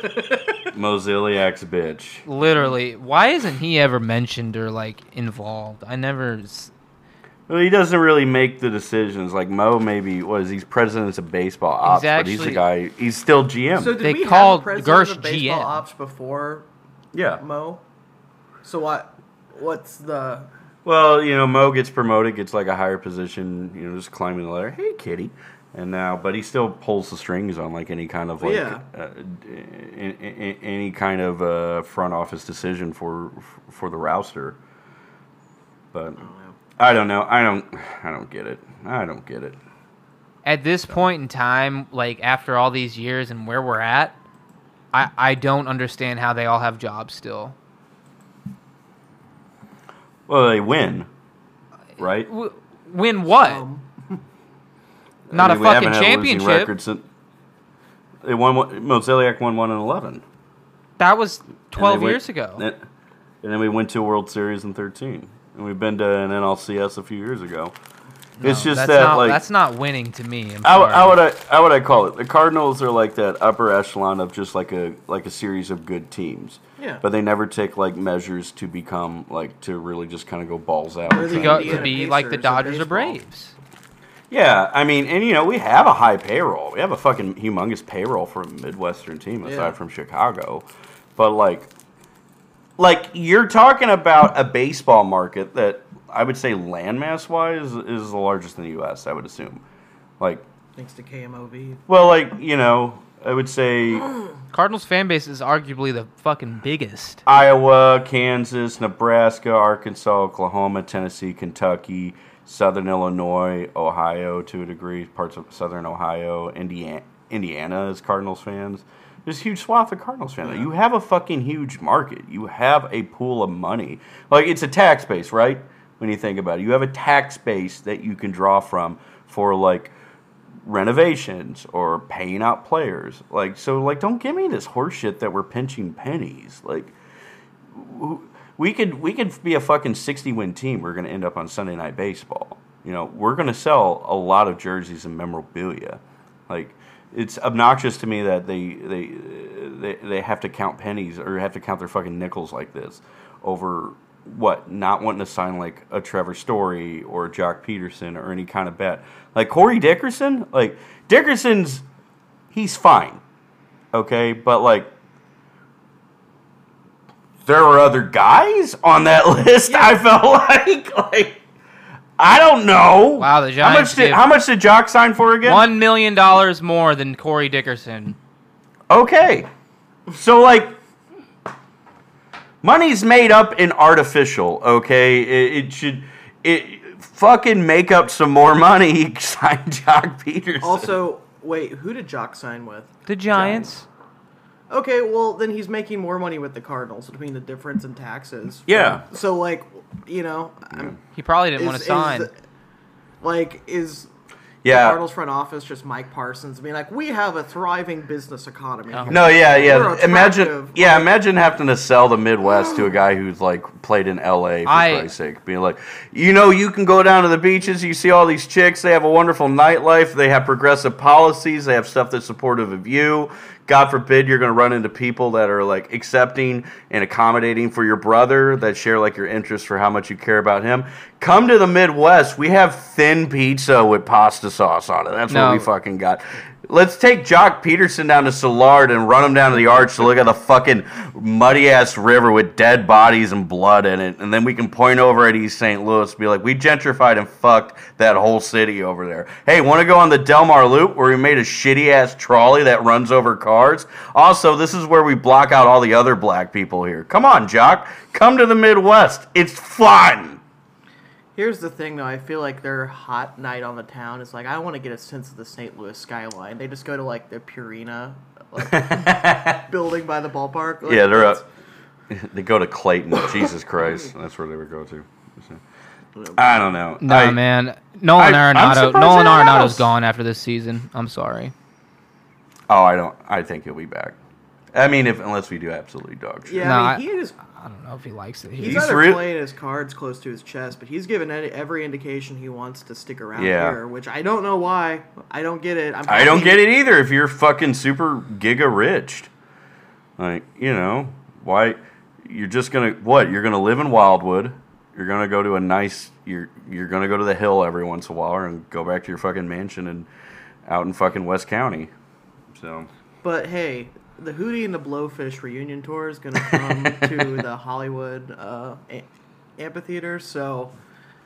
Mozeliak's bitch. Literally, why isn't he ever mentioned or like involved? I never. s- Well, he doesn't really make the decisions. Like Mo, maybe was he's president of baseball ops, but he's the actually- guy. He's still GM. So did They we called have a president Girsch of baseball GM. ops before yeah. Mo? So what? What's the? Well, you know, Mo gets promoted, gets like a higher position. You know, just climbing the ladder. Hey, kitty. And now, but he still pulls the strings on like any kind of like Yeah. uh, any kind of uh, front office decision for for the rouster. But I don't know. I don't. I don't get it. I don't get it. At this point in time, like after all these years and where we're at, I I don't understand how they all have jobs still. Well, they win, right? W- win what? Um, Not I a mean, we haven't fucking had a championship. record since- They won. one- Mozeliak won one and eleven. That was And they twelve went- years ago. And, and then we went to a World Series in thirteen, and we've been to an NLCS a few years ago. it's just that's that not, like that's not winning to me. I'm how, how would I how would I call it? The Cardinals are like that upper echelon of just like a like a series of good teams. Yeah. But they never take like measures to become like to really just kind of go balls out. They're and the to, go, to be like the Dodgers or. Braves. Yeah, I mean, and you know, we have a high payroll. We have a fucking humongous payroll for a Midwestern team aside Yeah. from Chicago. But like like you're talking about a baseball market that I would say landmass wise is the largest in the US, I would assume. Like thanks to KMOV. well, like, you know, I would say Cardinals fan base is arguably the fucking biggest. Iowa, Kansas, Nebraska, Arkansas, Oklahoma, Tennessee, Kentucky, Southern Illinois, Ohio to a degree, parts of Southern Ohio, Indiana, Indiana is Cardinals fans. There's a huge swath of Cardinals fans. You have a fucking huge market. You have a pool of money. Like it's a tax base, right? When you think about it, you have a tax base that you can draw from for like renovations or paying out players. Like so, like don't give me this horseshit that we're pinching pennies. Like we could we could be a fucking 60 win team. We're going to end up on Sunday night baseball. You know, we're going to sell a lot of jerseys and memorabilia. Like it's obnoxious to me that they they they they have to count pennies or have to count their fucking nickels like this over what not wanting to sign like a Trevor Story or Joc Pederson or any kind of bet. Like Corey Dickerson, like Dickerson's he's fine. Okay, but like there were other guys on that list. I felt like like I don't know. Wow, the how much Giants did how much did Joc sign for again? One million dollars more than Corey Dickerson. Okay, so like money's made up and artificial. Okay, it, it should it fucking make up some more money. Sign Joc Pederson. Also, wait, who did Joc sign with? The Giants. Okay, well then he's making more money with the Cardinals between the difference in taxes. Yeah. So like, you know, I'm, He probably didn't is, want to sign. is- like is the yeah. Cardinals front office just Mike Parsons being like, we have a thriving business economy. Oh. here. No, yeah, yeah. Imagine, attractive. yeah, imagine having to sell the Midwest to a guy who's like played in L.A. For I- Christ's sake, being like, you know, you can go down to the beaches, you see all these chicks, they have a wonderful nightlife, they have progressive policies, they have stuff that's supportive of you. God forbid you're going to run into people that are like accepting and accommodating for your brother that share like your interest for how much you care about him. Come to the Midwest. We have thin pizza with pasta sauce on it. That's No. what we fucking got. Let's take Joc Pederson down to Soulard and run him down to the arch to look at the fucking muddy ass river with dead bodies and blood in it. And then we can point over at East St. Louis and be like, we gentrified and fucked that whole city over there. Hey, want to go on the Delmar Loop where we made a shitty ass trolley that runs over cars? Also, this is where we block out all the other black people here. Come on, Joc. Come to the Midwest. It's fun. Here's the thing, though. I feel like their hot night on the town is like I want to get a sense of the St. Louis skyline. They just go to like the Purina like, building by the ballpark. Like, Yeah, they're up. They go to Clayton. Jesus Christ, that's where they would go to. I don't know. No I- man, Nolan I- Arenado. Nolan they have gone after this season. I'm sorry. Oh, I don't. I think he'll be back. I mean, if unless we do absolutely dog shit. Yeah, No, I I- mean, he is. I don't know if he likes it. He's, He's, He's either re- playing his cards close to his chest, but he's given any, every indication he wants to stick around Yeah. here, which I don't know why. I don't get it. I'm I don't get it either. If you're fucking super giga rich, like you know, why you're just gonna what? You're gonna live in Wildwood. You're gonna go to a nice. You're you're gonna go to the hill every once in a while and go back to your fucking mansion and out in fucking West County. So But hey, the Hootie and the Blowfish reunion tour is going to come to the Hollywood uh, a- amphitheater, so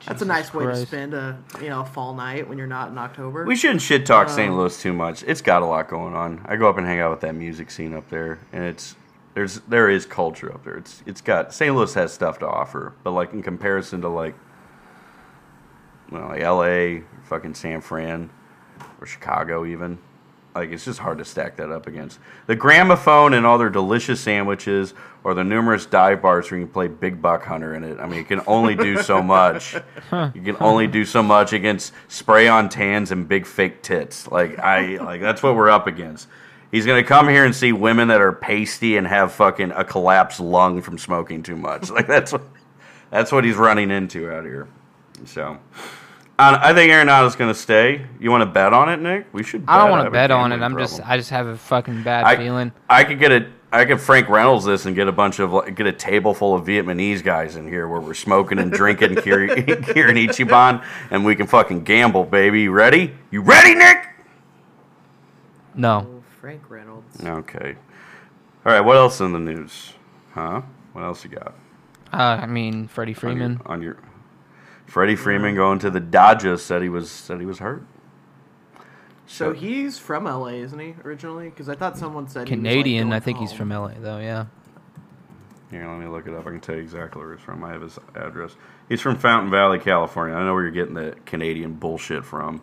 that's a Jesus nice way to Christ. spend a you know fall night when you're not in October. we shouldn't shit talk St. Um, Louis too much. It's got a lot going on. I go up and hang out with that music scene up there, and it's there's there is culture up there. It's it's got St. Louis has stuff to offer, but like in comparison to like well, like L.A., fucking San Fran, or Chicago even. Like it's just hard to stack that up against the gramophone and all their delicious sandwiches, or the numerous dive bars where you can play Big Buck Hunter in it. I mean, you can only do so much. You can only do so much against spray on tans and big fake tits. Like I like that's what we're up against. He's gonna come here and see women that are pasty and have fucking a collapsed lung from smoking too much. Like that's what that's what he's running into out here. So. I I think Arenado's going to stay. You want to bet on it, Nik? We should. I don't want want to bet on it. I'm just. I just have a fucking bad I, feeling. I could get a. I could Frank Reynolds this and get a bunch of get a table full of Vietnamese guys in here where we're smoking and drinking Kirin Kirin Ichiban and we can fucking gamble, baby. You ready? You ready, Nik? No. Oh, Frank Reynolds. Okay. All right. What else in the news? Huh? What else you got? Uh, I mean, Freddie On your- Freeman. on your, Freddie Freeman going to the Dodgers said he was said he was hurt. So he's from LA, isn't he originally? Because I thought someone said he was, like, Canadian. I think he's from LA though. Yeah. Here, let me look it up. I can tell you exactly where he's from. I have his address. He's from Fountain Valley, California. I know where you're getting the Canadian bullshit from.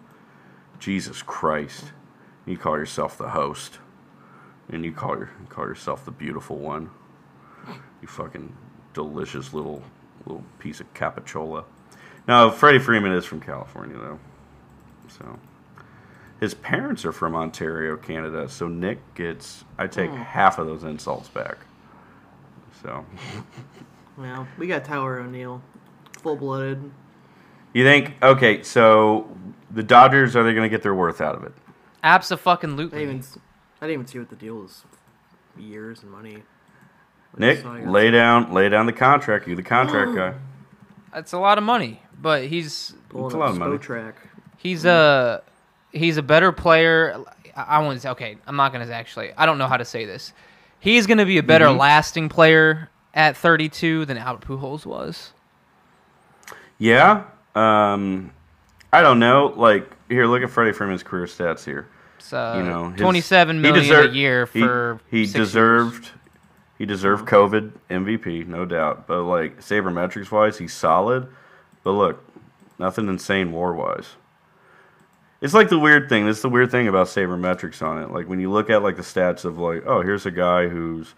Jesus Christ. You call yourself the host. And you call your call yourself the beautiful one. You fucking delicious little little piece of capichola. No, Freddie Freeman is from California though. So his parents are from Ontario, Canada, so Nik gets I take hmm. half of those insults back. So Well, we got Tyler O'Neill, full blooded. You think okay? So the Dodgers are they going to get their worth out of it? I Absolutely. didn't even, s- I didn't even see what the deal was. Years and money. Nik, just saw he got- lay down, lay down the contract. You're the contract guy. That's a lot of money, but he's It's a lot of the money. Spotrac. he's a he's a better player. I, I want to say okay. I'm not gonna actually. I don't know how to say this. He's gonna be a better Mm-hmm. lasting player at 32 than Albert Pujols was. Yeah. Um, I don't know. Like here, look at Freddie Freeman's career stats here. It's uh, You know, his- 27 he million deserved- a year he- for he, six years. deserved. He deserved COVID MVP, no doubt. But like sabermetrics wise, he's solid. But look, nothing insane war wise. It's like the weird thing. This is the weird thing about sabermetrics on it. Like when you look at like the stats of like, oh, here's a guy who's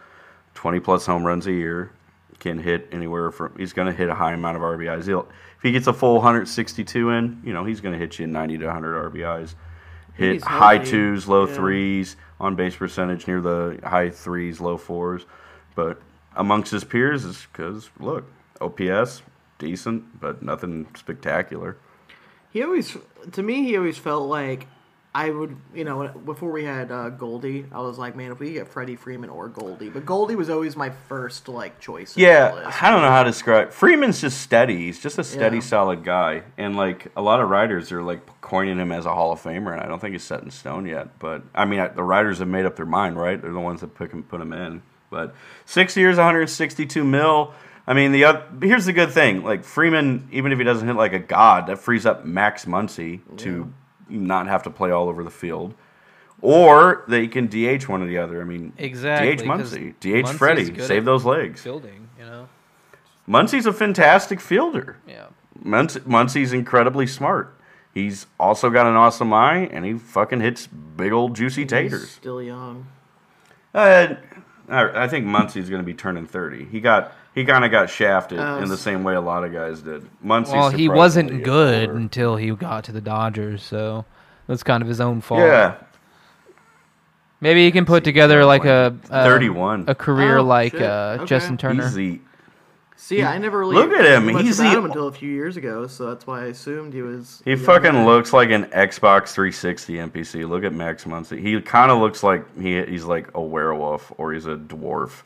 20 plus home runs a year, can hit anywhere from. He's going to hit a high amount of RBIs. He'll, if he gets a full 162 in, you know, he's going to hit you in 90 to 100 RBIs. Hit He's high healthy. twos, low Yeah. threes, on base percentage near the high threes, low fours. But amongst his peers is because look, OPS decent, but nothing spectacular. He always, to me, he always felt like I would, you know, before we had uh, Goldie, I was like, man, if we get Freddie Freeman or Goldie, but Goldie was always my first like choice. Yeah. I don't know how to describe. Freeman's just steady. He's just a steady, Yeah. solid guy, and like a lot of writers are like coining him as a Hall of Famer, and I don't think he's set in stone yet. But I mean, the writers have made up their mind, right? They're the ones that pick him, put him in. But six years, 162 mil. I mean, the here's the good thing: like Freeman, even if he doesn't hit like a god, that frees up Max Muncy to not have to play all over the field. Or they can DH one or the other. I mean, Exactly, DH Muncy, DH Muncy's Freddie, save those legs. Fielding, you know. Muncy's a fantastic fielder. Yeah. Muncy, Muncy's incredibly smart. He's also got an awesome eye, and he fucking hits big old juicy He's taters. still young. Uh, I I think Muncy's going to be turning thirty. He got he kind of got shafted Uh, in the same way a lot of guys did. Muncy's Well, he wasn't good older. until he got to the Dodgers, so that's kind of his own fault. Yeah. Maybe he can put together like a, a 31. a career Oh, like uh, Okay. Justin Turner. Easy. See, I never really Look at him, he's about the- him until a few years ago, so that's why I assumed he was. He fucking guy. looks like an Xbox 360 NPC. Look at Max Muncy. He kind of looks like he he's like a werewolf or he's a dwarf.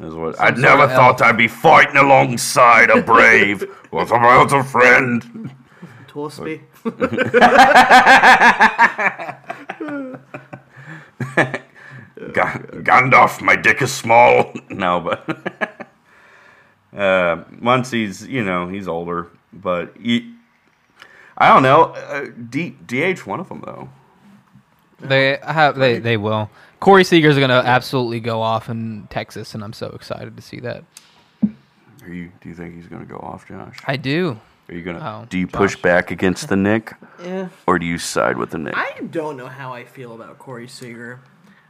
Is what I Some never sort of thought I'd be fighting alongside a brave. What about a friend? Torsby. Ga- Gandalf, my dick is small. no, but uh, Muncy's, you know, he's older, but he, I don't know. Uh, D, DH one of them though. They have they they will. Corey Seager's gonna absolutely go off in Texas, and I'm so excited to see that. Are you? Do you think he's going to go off, Josh? I do. Are you gonna? Oh, do you push Josh. back against the Nik, yeah. or do you side with the Nik? I don't know how I feel about Corey Seager.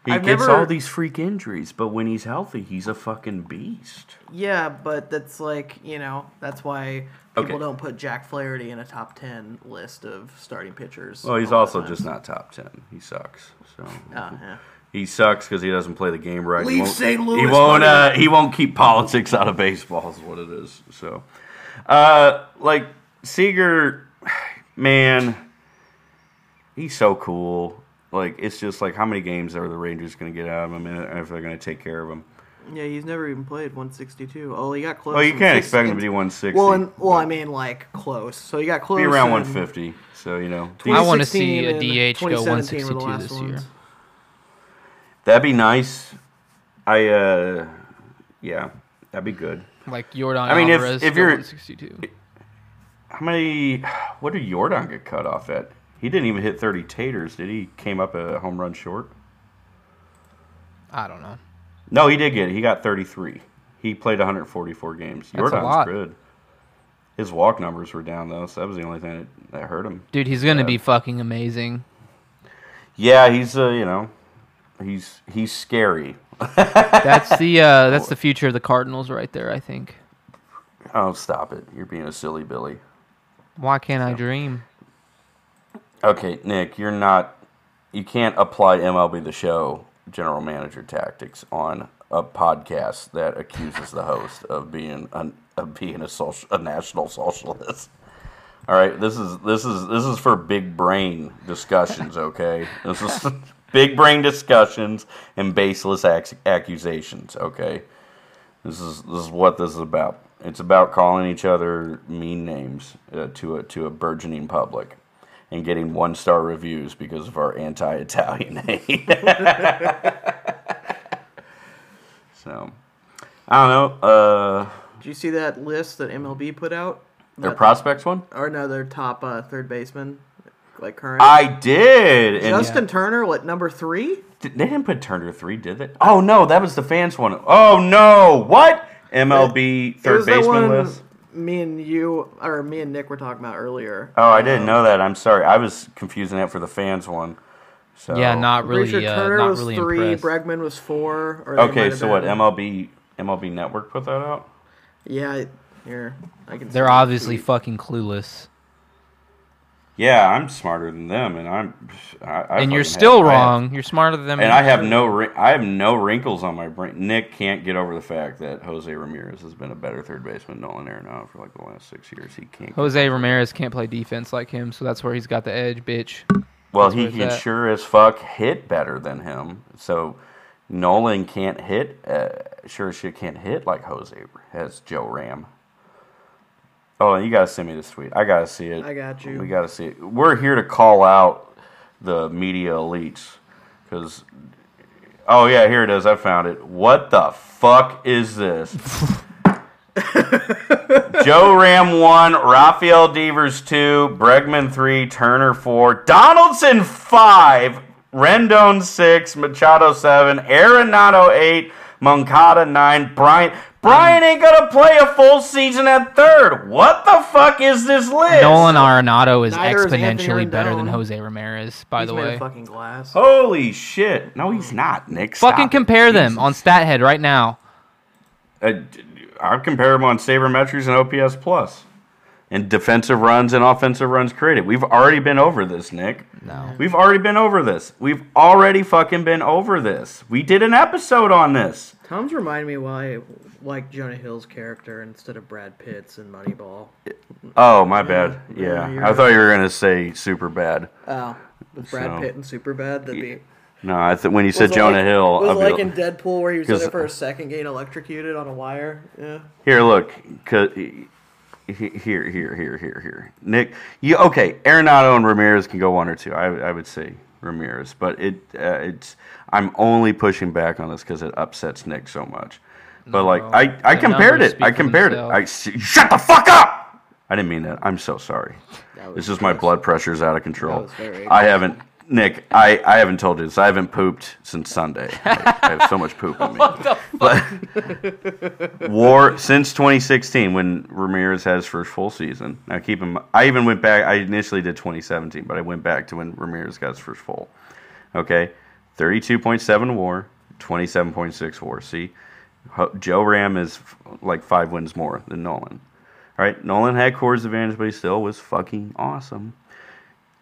He I've gets never- all these freak injuries, but when he's healthy, he's a fucking beast. Yeah, but that's like you know that's why people Okay. don't put Jack Flaherty in a top ten list of starting pitchers. Well, he's also just not top ten. He sucks. So Oh, yeah. he sucks because he doesn't play the game right. he Leave won't, St. He won't. Uh, he won't keep politics out of baseball. Is what it is. So, uh, like Seager, man, he's so cool. Like it's just like how many games are the Rangers going to get out of him, and if they're going to take care of him. Yeah, he's never even played 162. Oh, he got close. Well, you can't six- expect him to be 160. Well, and, well, I mean like close. So he got close. be around 150. So you know, I want to see a DH go 2017 were the 162 last this year. that'd be nice. I uh, yeah, that'd be good. Like Yordan I mean, if- Alvarez if go you're- 162. How many? What did Yordan get cut off at? He didn't even hit 30 taters, did he? Came up a home run short. I don't know. No, he did get. it. He got 33. He played 144 games. a Yordan's lot. good. His walk numbers were down though, so that was the only thing that, that hurt him. Dude, he's gonna Yeah. be fucking amazing. Yeah, he's uh, you know, he's he's scary. That's the uh, that's the future of the Cardinals right there. I think. Oh, stop it! You're being a silly Billy. Why can't I dream? Okay, Nik, you're not. You can't apply MLB the Show general manager tactics on a podcast that accuses the host of being an, of being a social a national socialist. All right, this is this is this is for big brain discussions. Okay, this is big brain discussions and baseless ac- accusations. Okay, this is this is what this is about. It's about calling each other mean names uh, to a to a burgeoning public and getting one star reviews because of our anti Italian hate. so I don't know. Uh, Did you see that list that MLB put out? their That- prospects one. or no, their top uh, third baseman, like current. I did. And Justin Turner, what number three? Did- they didn't put Turner three, did they? Oh no, that was the fans one. Oh no, what? MLB It third was that baseman one list. Me and you, or me and Nick were talking about earlier. Oh, I didn't know that. I'm sorry. I was confusing that for the fans one. So Yeah, not I'm pretty really. sure uh, Turner not was really three, impressed. Bregman was four. Or Okay, have so what? MLB MLB Network put that out. Yeah, I- here I can. They're see obviously fucking clueless, Yeah, I'm smarter than them, and I'm. I, I and you're still have- I have- wrong. You're smarter than them. and I have no I have no wrinkles on my brain. Nik can't get over the fact that Jose Ramirez has been a better third baseman than Nolan Arenado for like the last six years. He can't. Jose Ramirez can't play defense like him, so that's where he's got the edge, bitch. well, that's he can at. sure as fuck hit better than him. So Nolan can't hit. Uh, sure as shit can't hit like Jose has Joe Ram. Oh, you gotta send me this tweet. I gotta see it. I got you. We gotta see it. We're here to call out the media elites because. Oh yeah, here it is. I found it. What the fuck is this? Joe Ram one, Rafael Devers two, Bregman three, Turner four, Donaldson five, Rendon six, Machado seven, Arenado eight, Moncada nine, Bryant. Bryant ain't gonna play a full season at third. What the fuck is this list? Nolan Arenado is Neither is Anthony exponentially better than Jose Ramirez. By He's the made way, of fucking glass. Holy shit! No, he's not. Nik, fucking it. compare them Jesus. on StatHead right now. Uh, d- I'd compare him on sabermetrics and OPS plus. And defensive runs and offensive runs created. We've already been over this, Nik. No. We've already been over this. We've already fucking been over this. We did an episode on this. Tom's reminding me why I like Jonah Hill's character instead of Brad Pitt's in Moneyball. Oh, my bad. Yeah, Yeah, I thought you were gonna say super bad. Oh, with Brad So- Pitt and super bad, that'd be. No, I th- when you said Jonah like, Hill, was I'd it like like- in Deadpool where he was in it for a second, getting electrocuted on a wire. Yeah. Here, look. 'Cause- he- Here, here, here, here, here. Nik, you okay? Arenado and Ramirez can go one or two. I, I would say Ramirez, but it, uh, it's. I'm only pushing back on this because it upsets Nik so much. But like, I, I compared it. I speak for compared it. I shut the fuck up. I didn't mean that. I'm so sorry. That was It's my blood pressure's out of control. I haven't, Nik. I, I haven't told you this. I haven't pooped since Sunday. I, I have so much poop on me. But War since 2016 when Ramirez had his first full season. Now keep him. I even went back. I initially did 2017, but I went back to when Ramirez got his first full. Okay, 32.7 WAR, 27.6 WAR. See, Joe Ram is f- like five wins more than Nolan. All right, Nolan had Coors advantage, but he still was fucking awesome.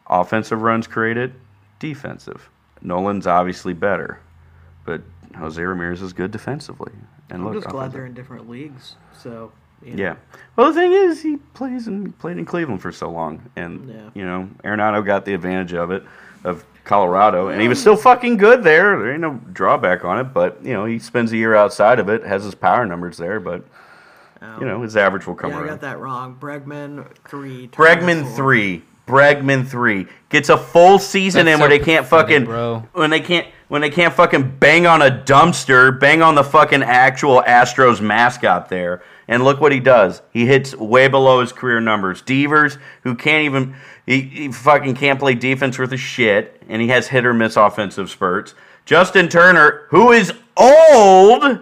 Offensive runs created, defensive. Nolan's obviously better, but Jose Ramirez is good defensively. And I'm look, just glad they're in different leagues. So. you know. yeah. Well, the thing is, he plays and played in Cleveland for so long, and Yeah. you know, Arenado got the advantage of it, of Colorado, and he was still fucking good there. There ain't no drawback on it, but you know, he spends a year outside of it, has his power numbers there, but Um, you know, his average will come Yeah, I around. got that wrong. Bregman three. Bregman four. three. Bregman three gets a full season That's in where they can't fucking bro. when they can't when they can't fucking bang on a dumpster, bang on the fucking actual Astros mascot there, and look what he does. He hits way below his career numbers. Devers, who can't even he, he fucking can't play defense worth a shit, and he has hit or miss offensive spurts. Justin Turner, who is old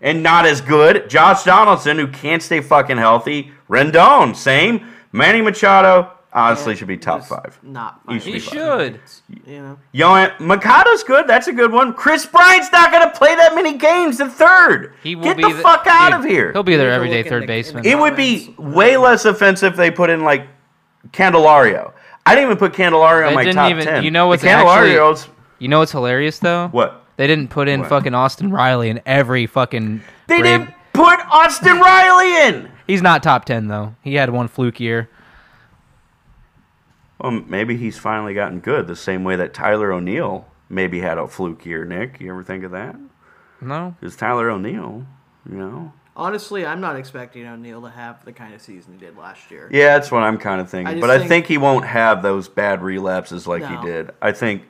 and not as good. Josh Donaldson, who can't stay fucking healthy. Rendon, same. Manny Machado, honestly, should be top five. Not. He should He be should. You know. Yo, Machado's good. That's a good one. Kris Bryant's not going to play that many games at third. He will Get be the th- fuck out dude, of here. He'll be their Here's a everyday third the- baseman. It would be way less offensive if they put in like Candelario. I didn't even put Candelario on my didn't top even- ten. you know what's The Candelario's You know what's hilarious though? what? They didn't put in What? fucking Austin Riley in every fucking. They Brave- didn't put Austin Riley in. He's not top ten though. He had one fluke year. Well, maybe he's finally gotten good, the same way that Tyler O'Neill maybe had a fluke year. Nik, you ever think of that? No. Because Tyler O'Neill, you know. Honestly, I'm not expecting O'Neill to have the kind of season he did last year. Yeah, that's what I'm kind of thinking. just But I think- think he won't have those bad relapses like No. he did. I think.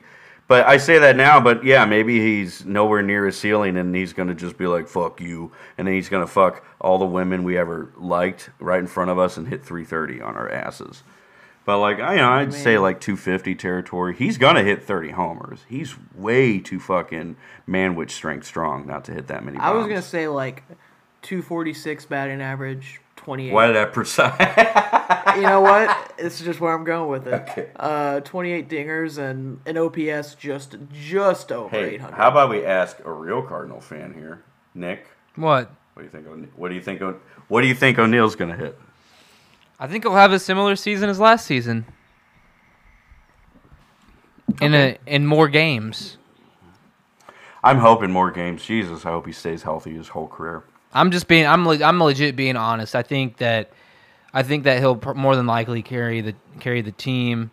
But I say that now, but yeah, maybe he's nowhere near his ceiling and he's going to just be like, fuck you. And then he's going to fuck all the women we ever liked right in front of us and hit 330 on our asses. But like, I, you know, I'd say like 250 territory. He's going to hit 30 homers. He's way too fucking manwich strength strong not to hit that many I was gonna say like 246 batting average, 28. Why did I precise? you know what? This is just where I'm going with it. Okay. Uh, 28 dingers and an OPS just just over hey, 800. how about we ask a real Cardinal fan here, Nik? What? What do you think? O'Ne- What do you think? O- What do you think O'Neill's going to hit? I think he'll have a similar season as last season. In a in more games. I'm hoping more games. Jesus, I hope he stays healthy his whole career. I'm just being I'm le- I'm legit being honest. I think that I think that he'll pr- more than likely carry the carry the team.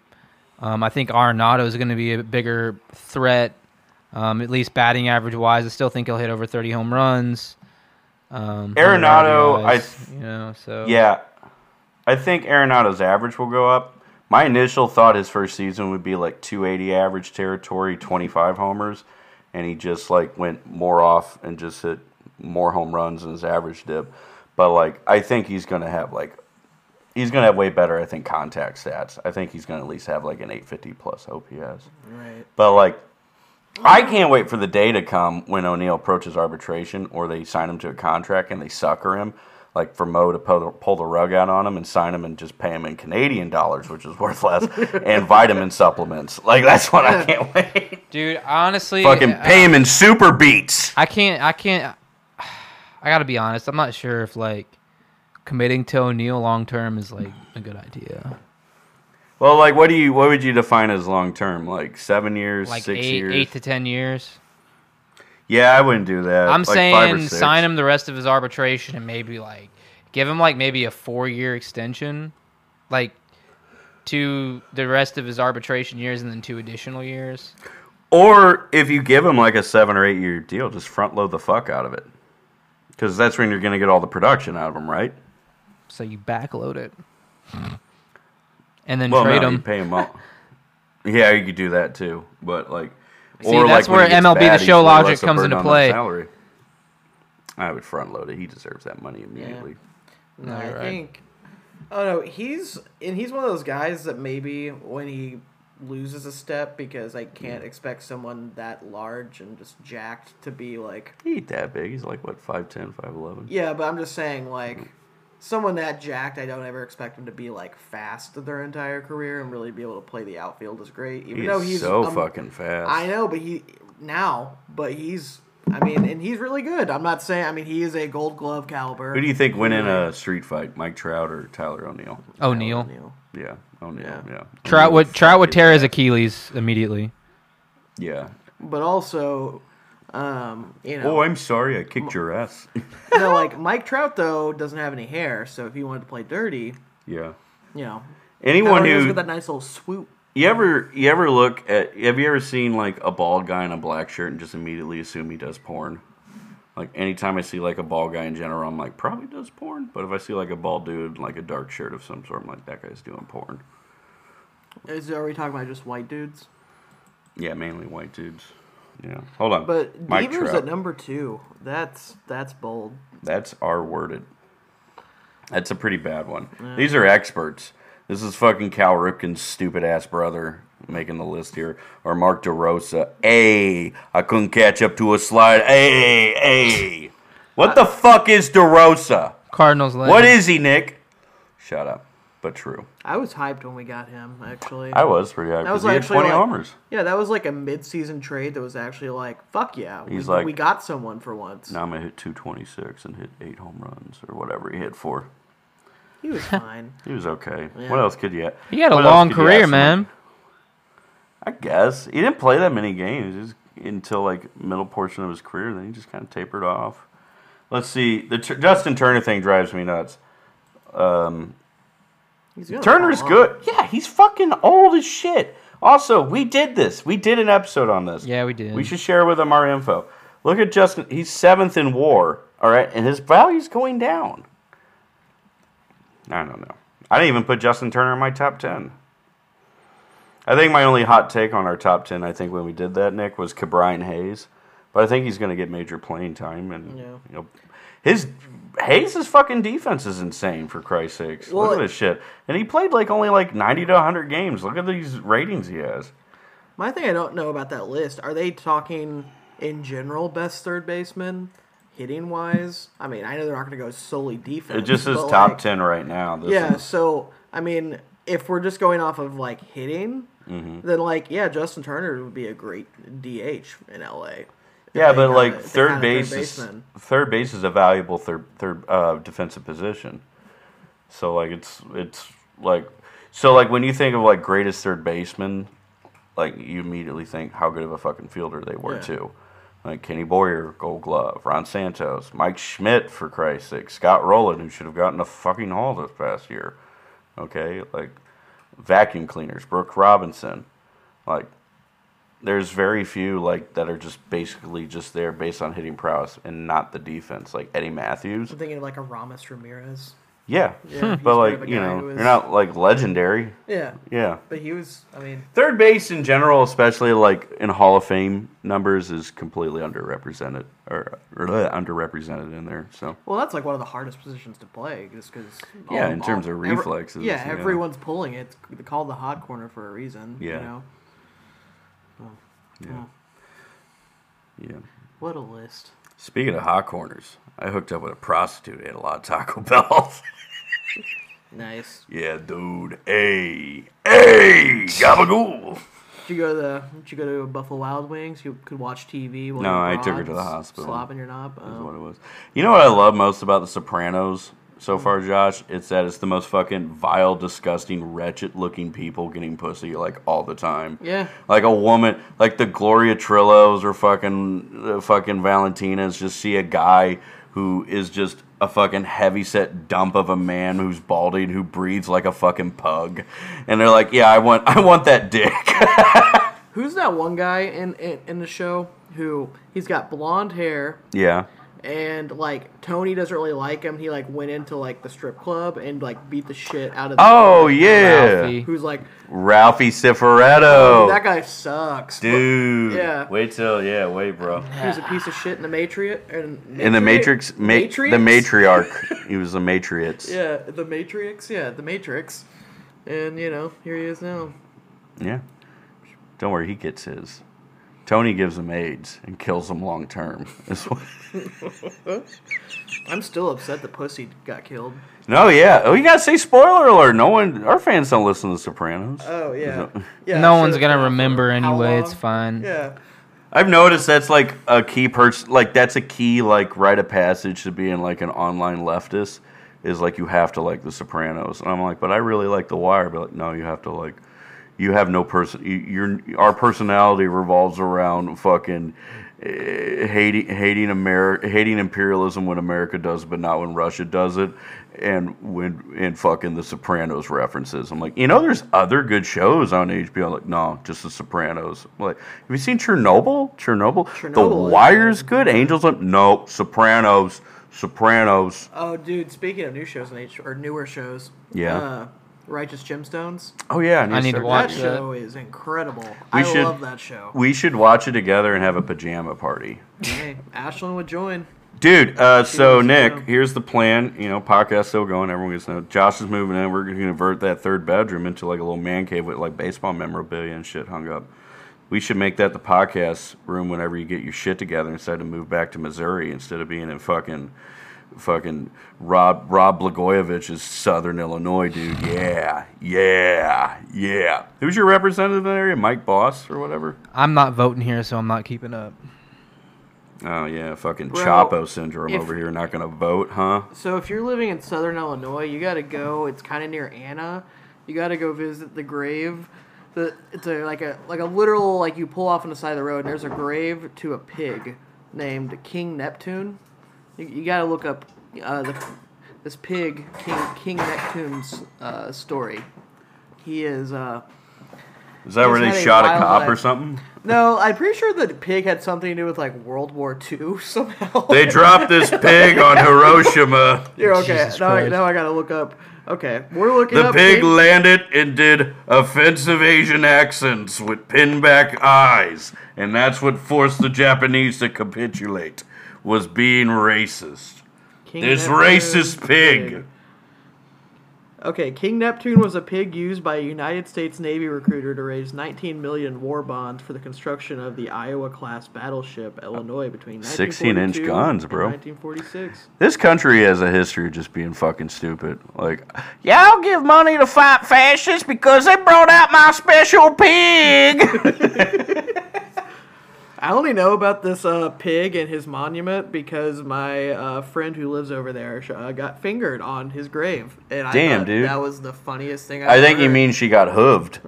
Um, I think Arenado is going to be a bigger threat, um, at least batting average wise. I still think he'll hit over 30 home runs. Um, Arenado, I RBIs, you know, so Yeah, I think Arenado's average will go up. My initial thought his first season would be like 280 average territory, 25 homers, and he just like went more off and just hit more home runs than his average dip. But like, I think he's gonna have like, he's gonna have way better. I think contact stats. I think he's gonna at least have like an 850 plus OPS. Right. But like, I can't wait for the day to come when O'Neill approaches arbitration or they sign him to a contract and they sucker him, like for Mo to pull the, pull the rug out on him and sign him and just pay him in Canadian dollars, which is worth less, and vitamin supplements. Like that's what I can't wait. dude, honestly, Fucking uh, pay him in super beats. I can't. I can't. I got to be honest. I'm not sure if like committing to O'Neill long term is like a good idea. Well, like, what do you what would you define as long term? Like seven years, Like six eight, years? eight to ten years. Yeah, I wouldn't do that. I'm Like saying sign him the rest of his arbitration and maybe like give him like maybe a four year extension, like to the rest of his arbitration years and then two additional years. Or if you give him like a seven or eight year deal, just front load the fuck out of it. Because that's when you're going to get all the production out of him, right? So you backload it, and then Well, trade no, him. you pay him all. yeah, you could do that too. But like, See, or that's like where MLB The bad, he's Show logic comes into play. salary. I would front load it. He deserves that money immediately. No, No, I right. think. Oh no, he's and he's one of those guys that maybe when he loses a step because I can't expect someone that large and just jacked to be like He ain't that big. He's like what 5'10", 5'11". yeah, but I'm just saying like hmm. Someone that jacked I don't ever expect him to be like fast their entire career and really be able to play the outfield is great. Even He though he's so um, fucking fast. I know, but he now, but he's I mean, and he's really good. I'm not saying I mean he is a Gold Glove caliber. Who do you think win in a street fight? Mike Trout or Tyler O'Neill? O'Neal. O'Neill. Yeah, O'Neill. Yeah. Yeah. Trout O'Neill would Trout would tear his Achilles immediately. Yeah. But also, um, you know, Oh, I'm sorry. I kicked your ass. know, like Mike Trout though doesn't have any hair, so if he wanted to play dirty, yeah. you know, Anyone who with that nice little swoop. You ever you ever look at have you ever seen like a bald guy in a black shirt and just immediately assume he does porn? Like anytime I see like a bald guy in general, I'm like probably does porn. But if I see like a bald dude in, like a dark shirt of some sort, I'm like that guy's doing porn. Is are we talking about just white dudes? Yeah, mainly white dudes. Yeah. Hold on. But Mike Devers Trout. at number two. That's that's bold. That's R worded. That's a pretty bad one. These are experts. This is fucking Cal Ripken's stupid ass brother making the list here, or Mark DeRosa. A, I couldn't catch up to a slide. A, a. What the fuck is DeRosa? Cardinals legend. What is he, Nick? Shut up. But true. I was hyped when we got him. Actually, I was pretty happy. That was because he had actually 20 like- homers. yeah, that was like a mid-season trade that was actually like, fuck yeah, He's we, like- we got someone for once. Now I'm going to hit 226 and hit eight home runs or whatever he hit for. He was fine. He was okay. Yeah. What else could you get? He had a what else long career, man. I guess he didn't play that many games just until like middle portion of his career. Then he just kind of tapered off. Let's see. The Tur- Justin Turner thing drives me nuts. He's gonna Turner's fall good. Yeah, he's fucking old as shit. Also, we did this. We did an episode on this. Yeah, we did. We should share with him our info. Look at Justin. He's seventh in WAR. All right, and his value's going down. I don't know. I didn't even put Justin Turner in my top ten. I think my only hot take on our top ten, I think when we did that, Nik, was Ke'Bryan Hayes. But I think he's going to get major playing time, and Yeah. you know, his Hayes' fucking defense is insane. For Christ's sakes, Well, look at this shit. And he played like only like ninety to hundred games. Look at these ratings he has. My thing I don't know about that list, are they talking in general best third baseman, hitting wise? I mean, I know they're not going to go solely defense. It just is top like, ten right now. Yeah, is- so I mean, if we're just going off of like hitting, Mm-hmm. then like yeah, Justin Turner would be a great DH in LA. Yeah, but like third a third base, is, baseman. third base is a valuable third third uh, defensive position. So like it's it's like so like when you think of like greatest third baseman, like you immediately think how good of a fucking fielder they were Yeah. too. Like Kenny Boyer, Gold Glove, Ron Santos, Mike Schmidt for Christ's sake, Scott Rolen who should have gotten a fucking haul this past year. Okay, like vacuum cleaners, Brooks Robinson, like there's very few like that are just basically just there based on hitting prowess and not the defense. Like Eddie Mathews, I'm thinking of like a Ramos Ramirez. yeah, Yeah, but like you know, is- you're not like legendary. Yeah, Yeah, but he was. I mean, third base in general, especially like in Hall of Fame numbers, is completely underrepresented or, or underrepresented in there. So well, that's like one of the hardest positions to play, just because. Yeah, in terms of reflexes, yeah, yeah. everyone's pulling it. It's called the hot corner for a reason. Yeah. You know yeah, yeah. what a list. Speaking of hot corners, I hooked up with a prostitute. Ate a lot of Taco Bells. Nice. yeah, dude. Hey, hey, gabagool. Did you go to the? Did you go to Buffalo Wild Wings? You could watch TV. while No, I took her to the hospital. Slopping your knob. Is Oh. what it was. You know what I love most about The Sopranos so far, Josh. It's that it's the most fucking vile, disgusting, wretched-looking people getting pussy like all the time. Yeah. Like a woman, like the Gloria Trillos or fucking uh, fucking Valentinas, just see a guy who is just a fucking heavyset dump of a man who's balding who breathes like a fucking pug, and they're like, "Yeah, I want, I want that dick." Who's that one guy in, in in the show who he's got blonde hair yeah. And like Tony doesn't really like him. He like went into like the strip club and like beat the shit out of. The Oh yeah, Ralphie. Who's like Ralphie Cifaretto. Oh, that guy sucks. Dude, Yeah. Wait till yeah, wait, bro. He was a piece of shit in the Matrix. In, In the Matrix, ma- the matriarch. he was the Matrix. Yeah, the Matrix. Yeah, the Matrix. And you know, here he is now. Yeah. Don't worry, he gets his. Tony gives him AIDS and kills him long term. I'm still upset that Pussy got killed. no, yeah. Oh, you gotta say spoiler alert. No one, our fans don't listen to the Sopranos. Oh yeah. yeah no I one's gonna remember anyway. It's fine. Yeah. I've noticed that's like a key person. Like that's a key like rite of passage to being like an online leftist. Is like you have to like The Sopranos, and I'm like, but I really like The Wire. But like, no, you have to like, you have no person. You, your our personality revolves around fucking uh, hating hating America, hating imperialism when America does, it, but not when Russia does it, and when and fucking The Sopranos references. I'm like, you know, there's other good shows on HBO. I'm like, no, just The Sopranos. I'm like, have you seen Chernobyl? Chernobyl. the Chernobyl is Wire's good. Angels. on- No, Sopranos. Sopranos. Oh, dude. Speaking of new shows on H or newer shows. Yeah. Uh, Righteous Gemstones. Oh yeah, I need to watch that that. show is incredible. We I should- love that show. We should watch it together and have a pajama party. hey, Ashlyn would join. Dude, uh, so Nick, here's the plan. You know, podcast still going. Everyone gets to know. Josh is moving in. We're going to convert that third bedroom into like a little man cave with like baseball memorabilia and shit hung up. We should make that the podcast room whenever you get your shit together instead of move back to Missouri instead of being in fucking, fucking Rob Rod Blagojevich is Southern Illinois, dude. Yeah, yeah, yeah. Who's your representative in that area? Mike Bost or whatever. I'm not voting here, so I'm not keeping up. Oh yeah, fucking Bro, Chapo syndrome if- over here. Not gonna vote, huh? So if you're living in Southern Illinois, you got to go. It's kind of near Anna. You got to go visit the grave. The it's a like a like a literal like you pull off on the side of the road and there's a grave to a pig named King Neptune. You, you got to look up uh, the this pig King King Neptune's uh, story. He is uh Is that where they had a shot a wild cop or something? no, I'm pretty sure the pig had something to do with like World War II somehow. They dropped this pig on Hiroshima. You're okay. Now I, now I gotta look up. Okay, we're looking The up. pig King- landed and did offensive Asian accents with pinback eyes, and that's what forced the Japanese to capitulate. Was being racist. King This Neptune's racist pig. Okay, King Neptune was a pig used by a United States Navy recruiter to raise 19 million war bonds for the construction of the Iowa class battleship Illinois between 16 inch guns, bro. 1946. This country has a history of just being fucking stupid. Like, yeah, I'll give money to fight fascists because they brought out my special pig. I only know about this uh, pig and his monument because my uh, friend who lives over there uh, got fingered on his grave, and I Damn, dude. that was the funniest thing. I've I think ever you mean she got hooved.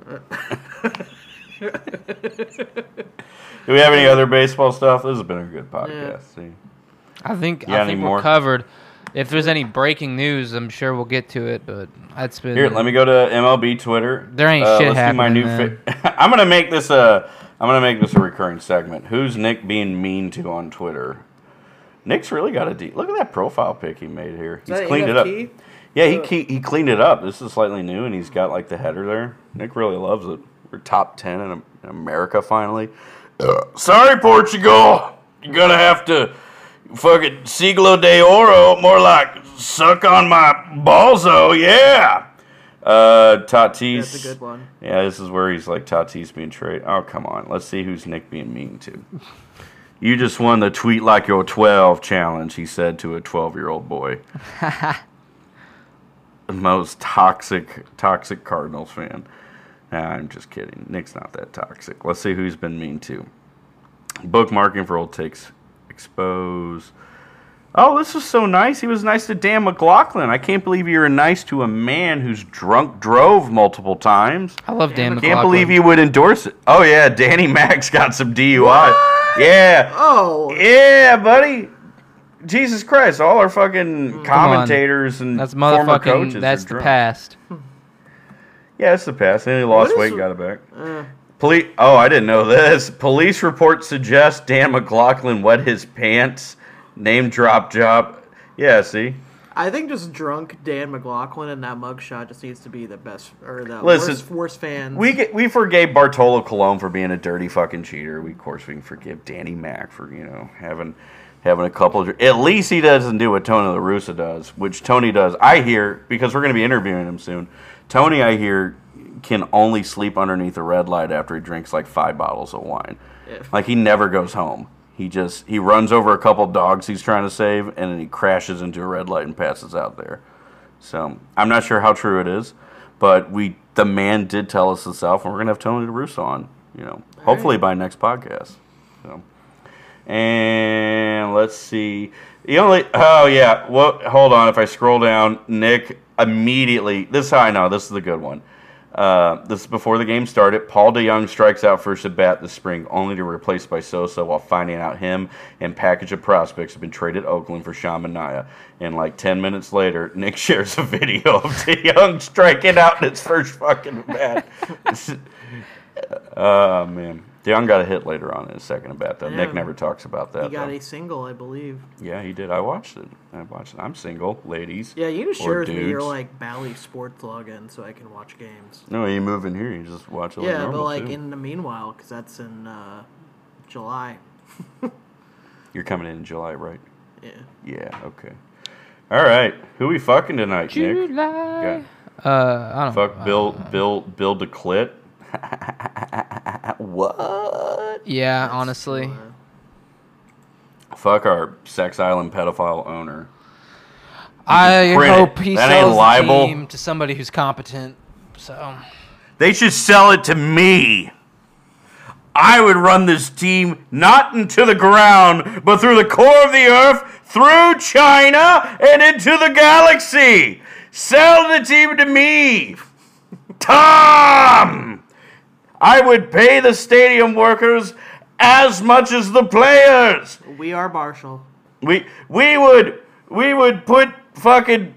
Do we have any other baseball stuff? This has been a good podcast. See? I think Yeah, I think we're covered. If there's any breaking news, I'm sure we'll get to it. But that's been Here, let me go to MLB Twitter. There ain't Uh, shit let's do my happening, new. Fa- I'm gonna make this a. I'm gonna make this a recurring segment. Who's Nik being mean to on Twitter? Nik's really got a deep. Look at that profile pic he made here. He's that an cleaned it up. Yeah, he, Uh, he he cleaned it up. This is slightly new, and he's got like the header there. Nik really loves it. We're top ten in, in America finally. Uh, sorry, Portugal. You're gonna have to fucking siglo de oro, more like suck on my balzo. Yeah. Uh, Tatis. That's a good one. Yeah, this is where he's like Tatis being traded. Oh, come on. Let's see who's Nik being mean to. You just won the tweet like you're 12 challenge, he said to a 12 year old boy. the most toxic, toxic Cardinals fan. Nah, I'm just kidding. Nik's not that toxic. Let's see who's been mean to. Bookmarking for old takes. Expose. Oh, this was so nice. He was nice to Dan McLaughlin. I can't believe you were nice to a man who's drunk drove multiple times. I love Dan McLaughlin. I Can't McLaughlin. believe you would endorse it. Oh yeah, Danny Mac's got some DUI. What? Yeah. Oh, Yeah, buddy. Jesus Christ! All our fucking commentators and That's former coaches. That's are the drunk. past. Yeah, it's the past. And he lost weight, is- and got it back. Police. Oh, I didn't know this. Police report suggests Dan McLaughlin wet his pants. Name drop job. Yeah, see. I think just drunk Dan McLaughlin and that mugshot just needs to be the best or the Listen, worst, worst fans. We get, we forgave Bartolo Colon for being a dirty fucking cheater. We of course we can forgive Danny Mac for you know having having a couple. Of, at least he doesn't do what Tony La Russa does, which Tony does. I hear because we're going to be interviewing him soon. Tony, I hear, can only sleep underneath a red light after he drinks like five bottles of wine. Yeah. Like he never goes home. He just he runs over a couple dogs he's trying to save, and then he crashes into a red light and passes out there. So I'm not sure how true it is, but we the man did tell us himself, and we're gonna have Tony DeRusso on. You know, hopefully by next podcast. So, and let's see. The only oh yeah, what? Hold on. If I scroll down, Nik immediately. This is how I know. This is the good one. Uh, this is before the game started. Paul DeJong strikes out first at bat this spring, only to be replaced by Sosa while finding out him and package of prospects have been traded Oakland for Sean Manaea. And like 10 minutes later, Nik shares a video of DeJong striking out in his first fucking bat. Oh, man. DeJong got a hit later on in his second at bat, though. Yeah. Nik never talks about that. he got though. a single, I believe. Yeah, he did. I watched it. I watched it. I'm single, ladies. Yeah, you need to share Or me your dudes. like Bally Sports login so I can watch games. No, you move in here, you just watch it yeah, normal, but like too. in the meanwhile, because that's in uh, July. You're coming in in July, right? Yeah. Yeah, okay. All right. Who we fucking tonight, Nik? July. Uh, I don't. Fuck Bill Bill Bill DeClit. what? Yeah, honestly. Fuck our Sex Island pedophile owner. I Print it. hope he That ain't sells the team to somebody who's competent. So They should sell it to me. I would run this team not into the ground, but through the core of the earth, through China, and into the galaxy. Sell the team to me. Tom! I would pay the stadium workers as much as the players. We are Marshall. We we would we would put fucking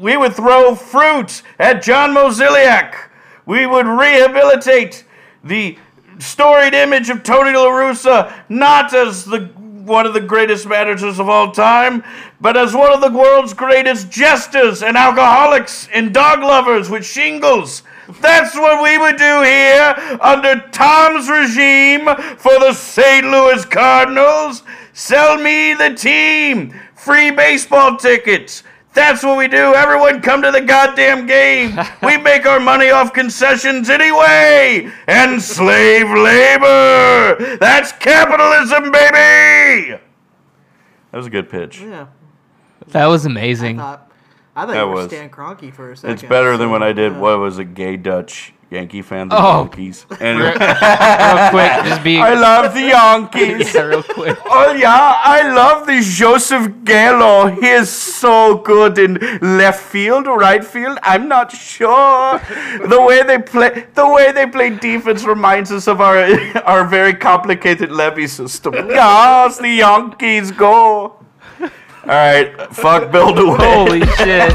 we would throw fruit at John Mozeliak. We would rehabilitate the storied image of Tony La Russa, not as the one of the greatest managers of all time, but as one of the world's greatest jesters and alcoholics and dog lovers with shingles. That's what we would do here under Tom's regime for the St. Louis Cardinals. Sell me the team. Free baseball tickets. That's what we do. Everyone come to the goddamn game. we make our money off concessions anyway. And slave labor. That's capitalism, baby. That was a good pitch. Yeah. that was I amazing. Thought I thought That you were was- Stan Kroenke for a second. It's better than so, when I did yeah. what was a gay Dutch Yankee fan, the Oh. Yankees. And real quick, just be I love the Yankees. yeah, real quick. Oh yeah, I love the Joseph Gallo. He is so good in left field, right field. I'm not sure. The way they play, the way they play defense reminds us of our our very complicated levy system. Yes, the Yankees go. All right, fuck Bill DeWitt. Holy shit!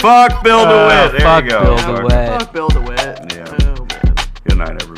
fuck Bill DeWitt. Uh, There fuck you go. Bill Fuck- DeWitt. Fuck Bill DeWitt. Yeah. Oh man. Good night, everyone.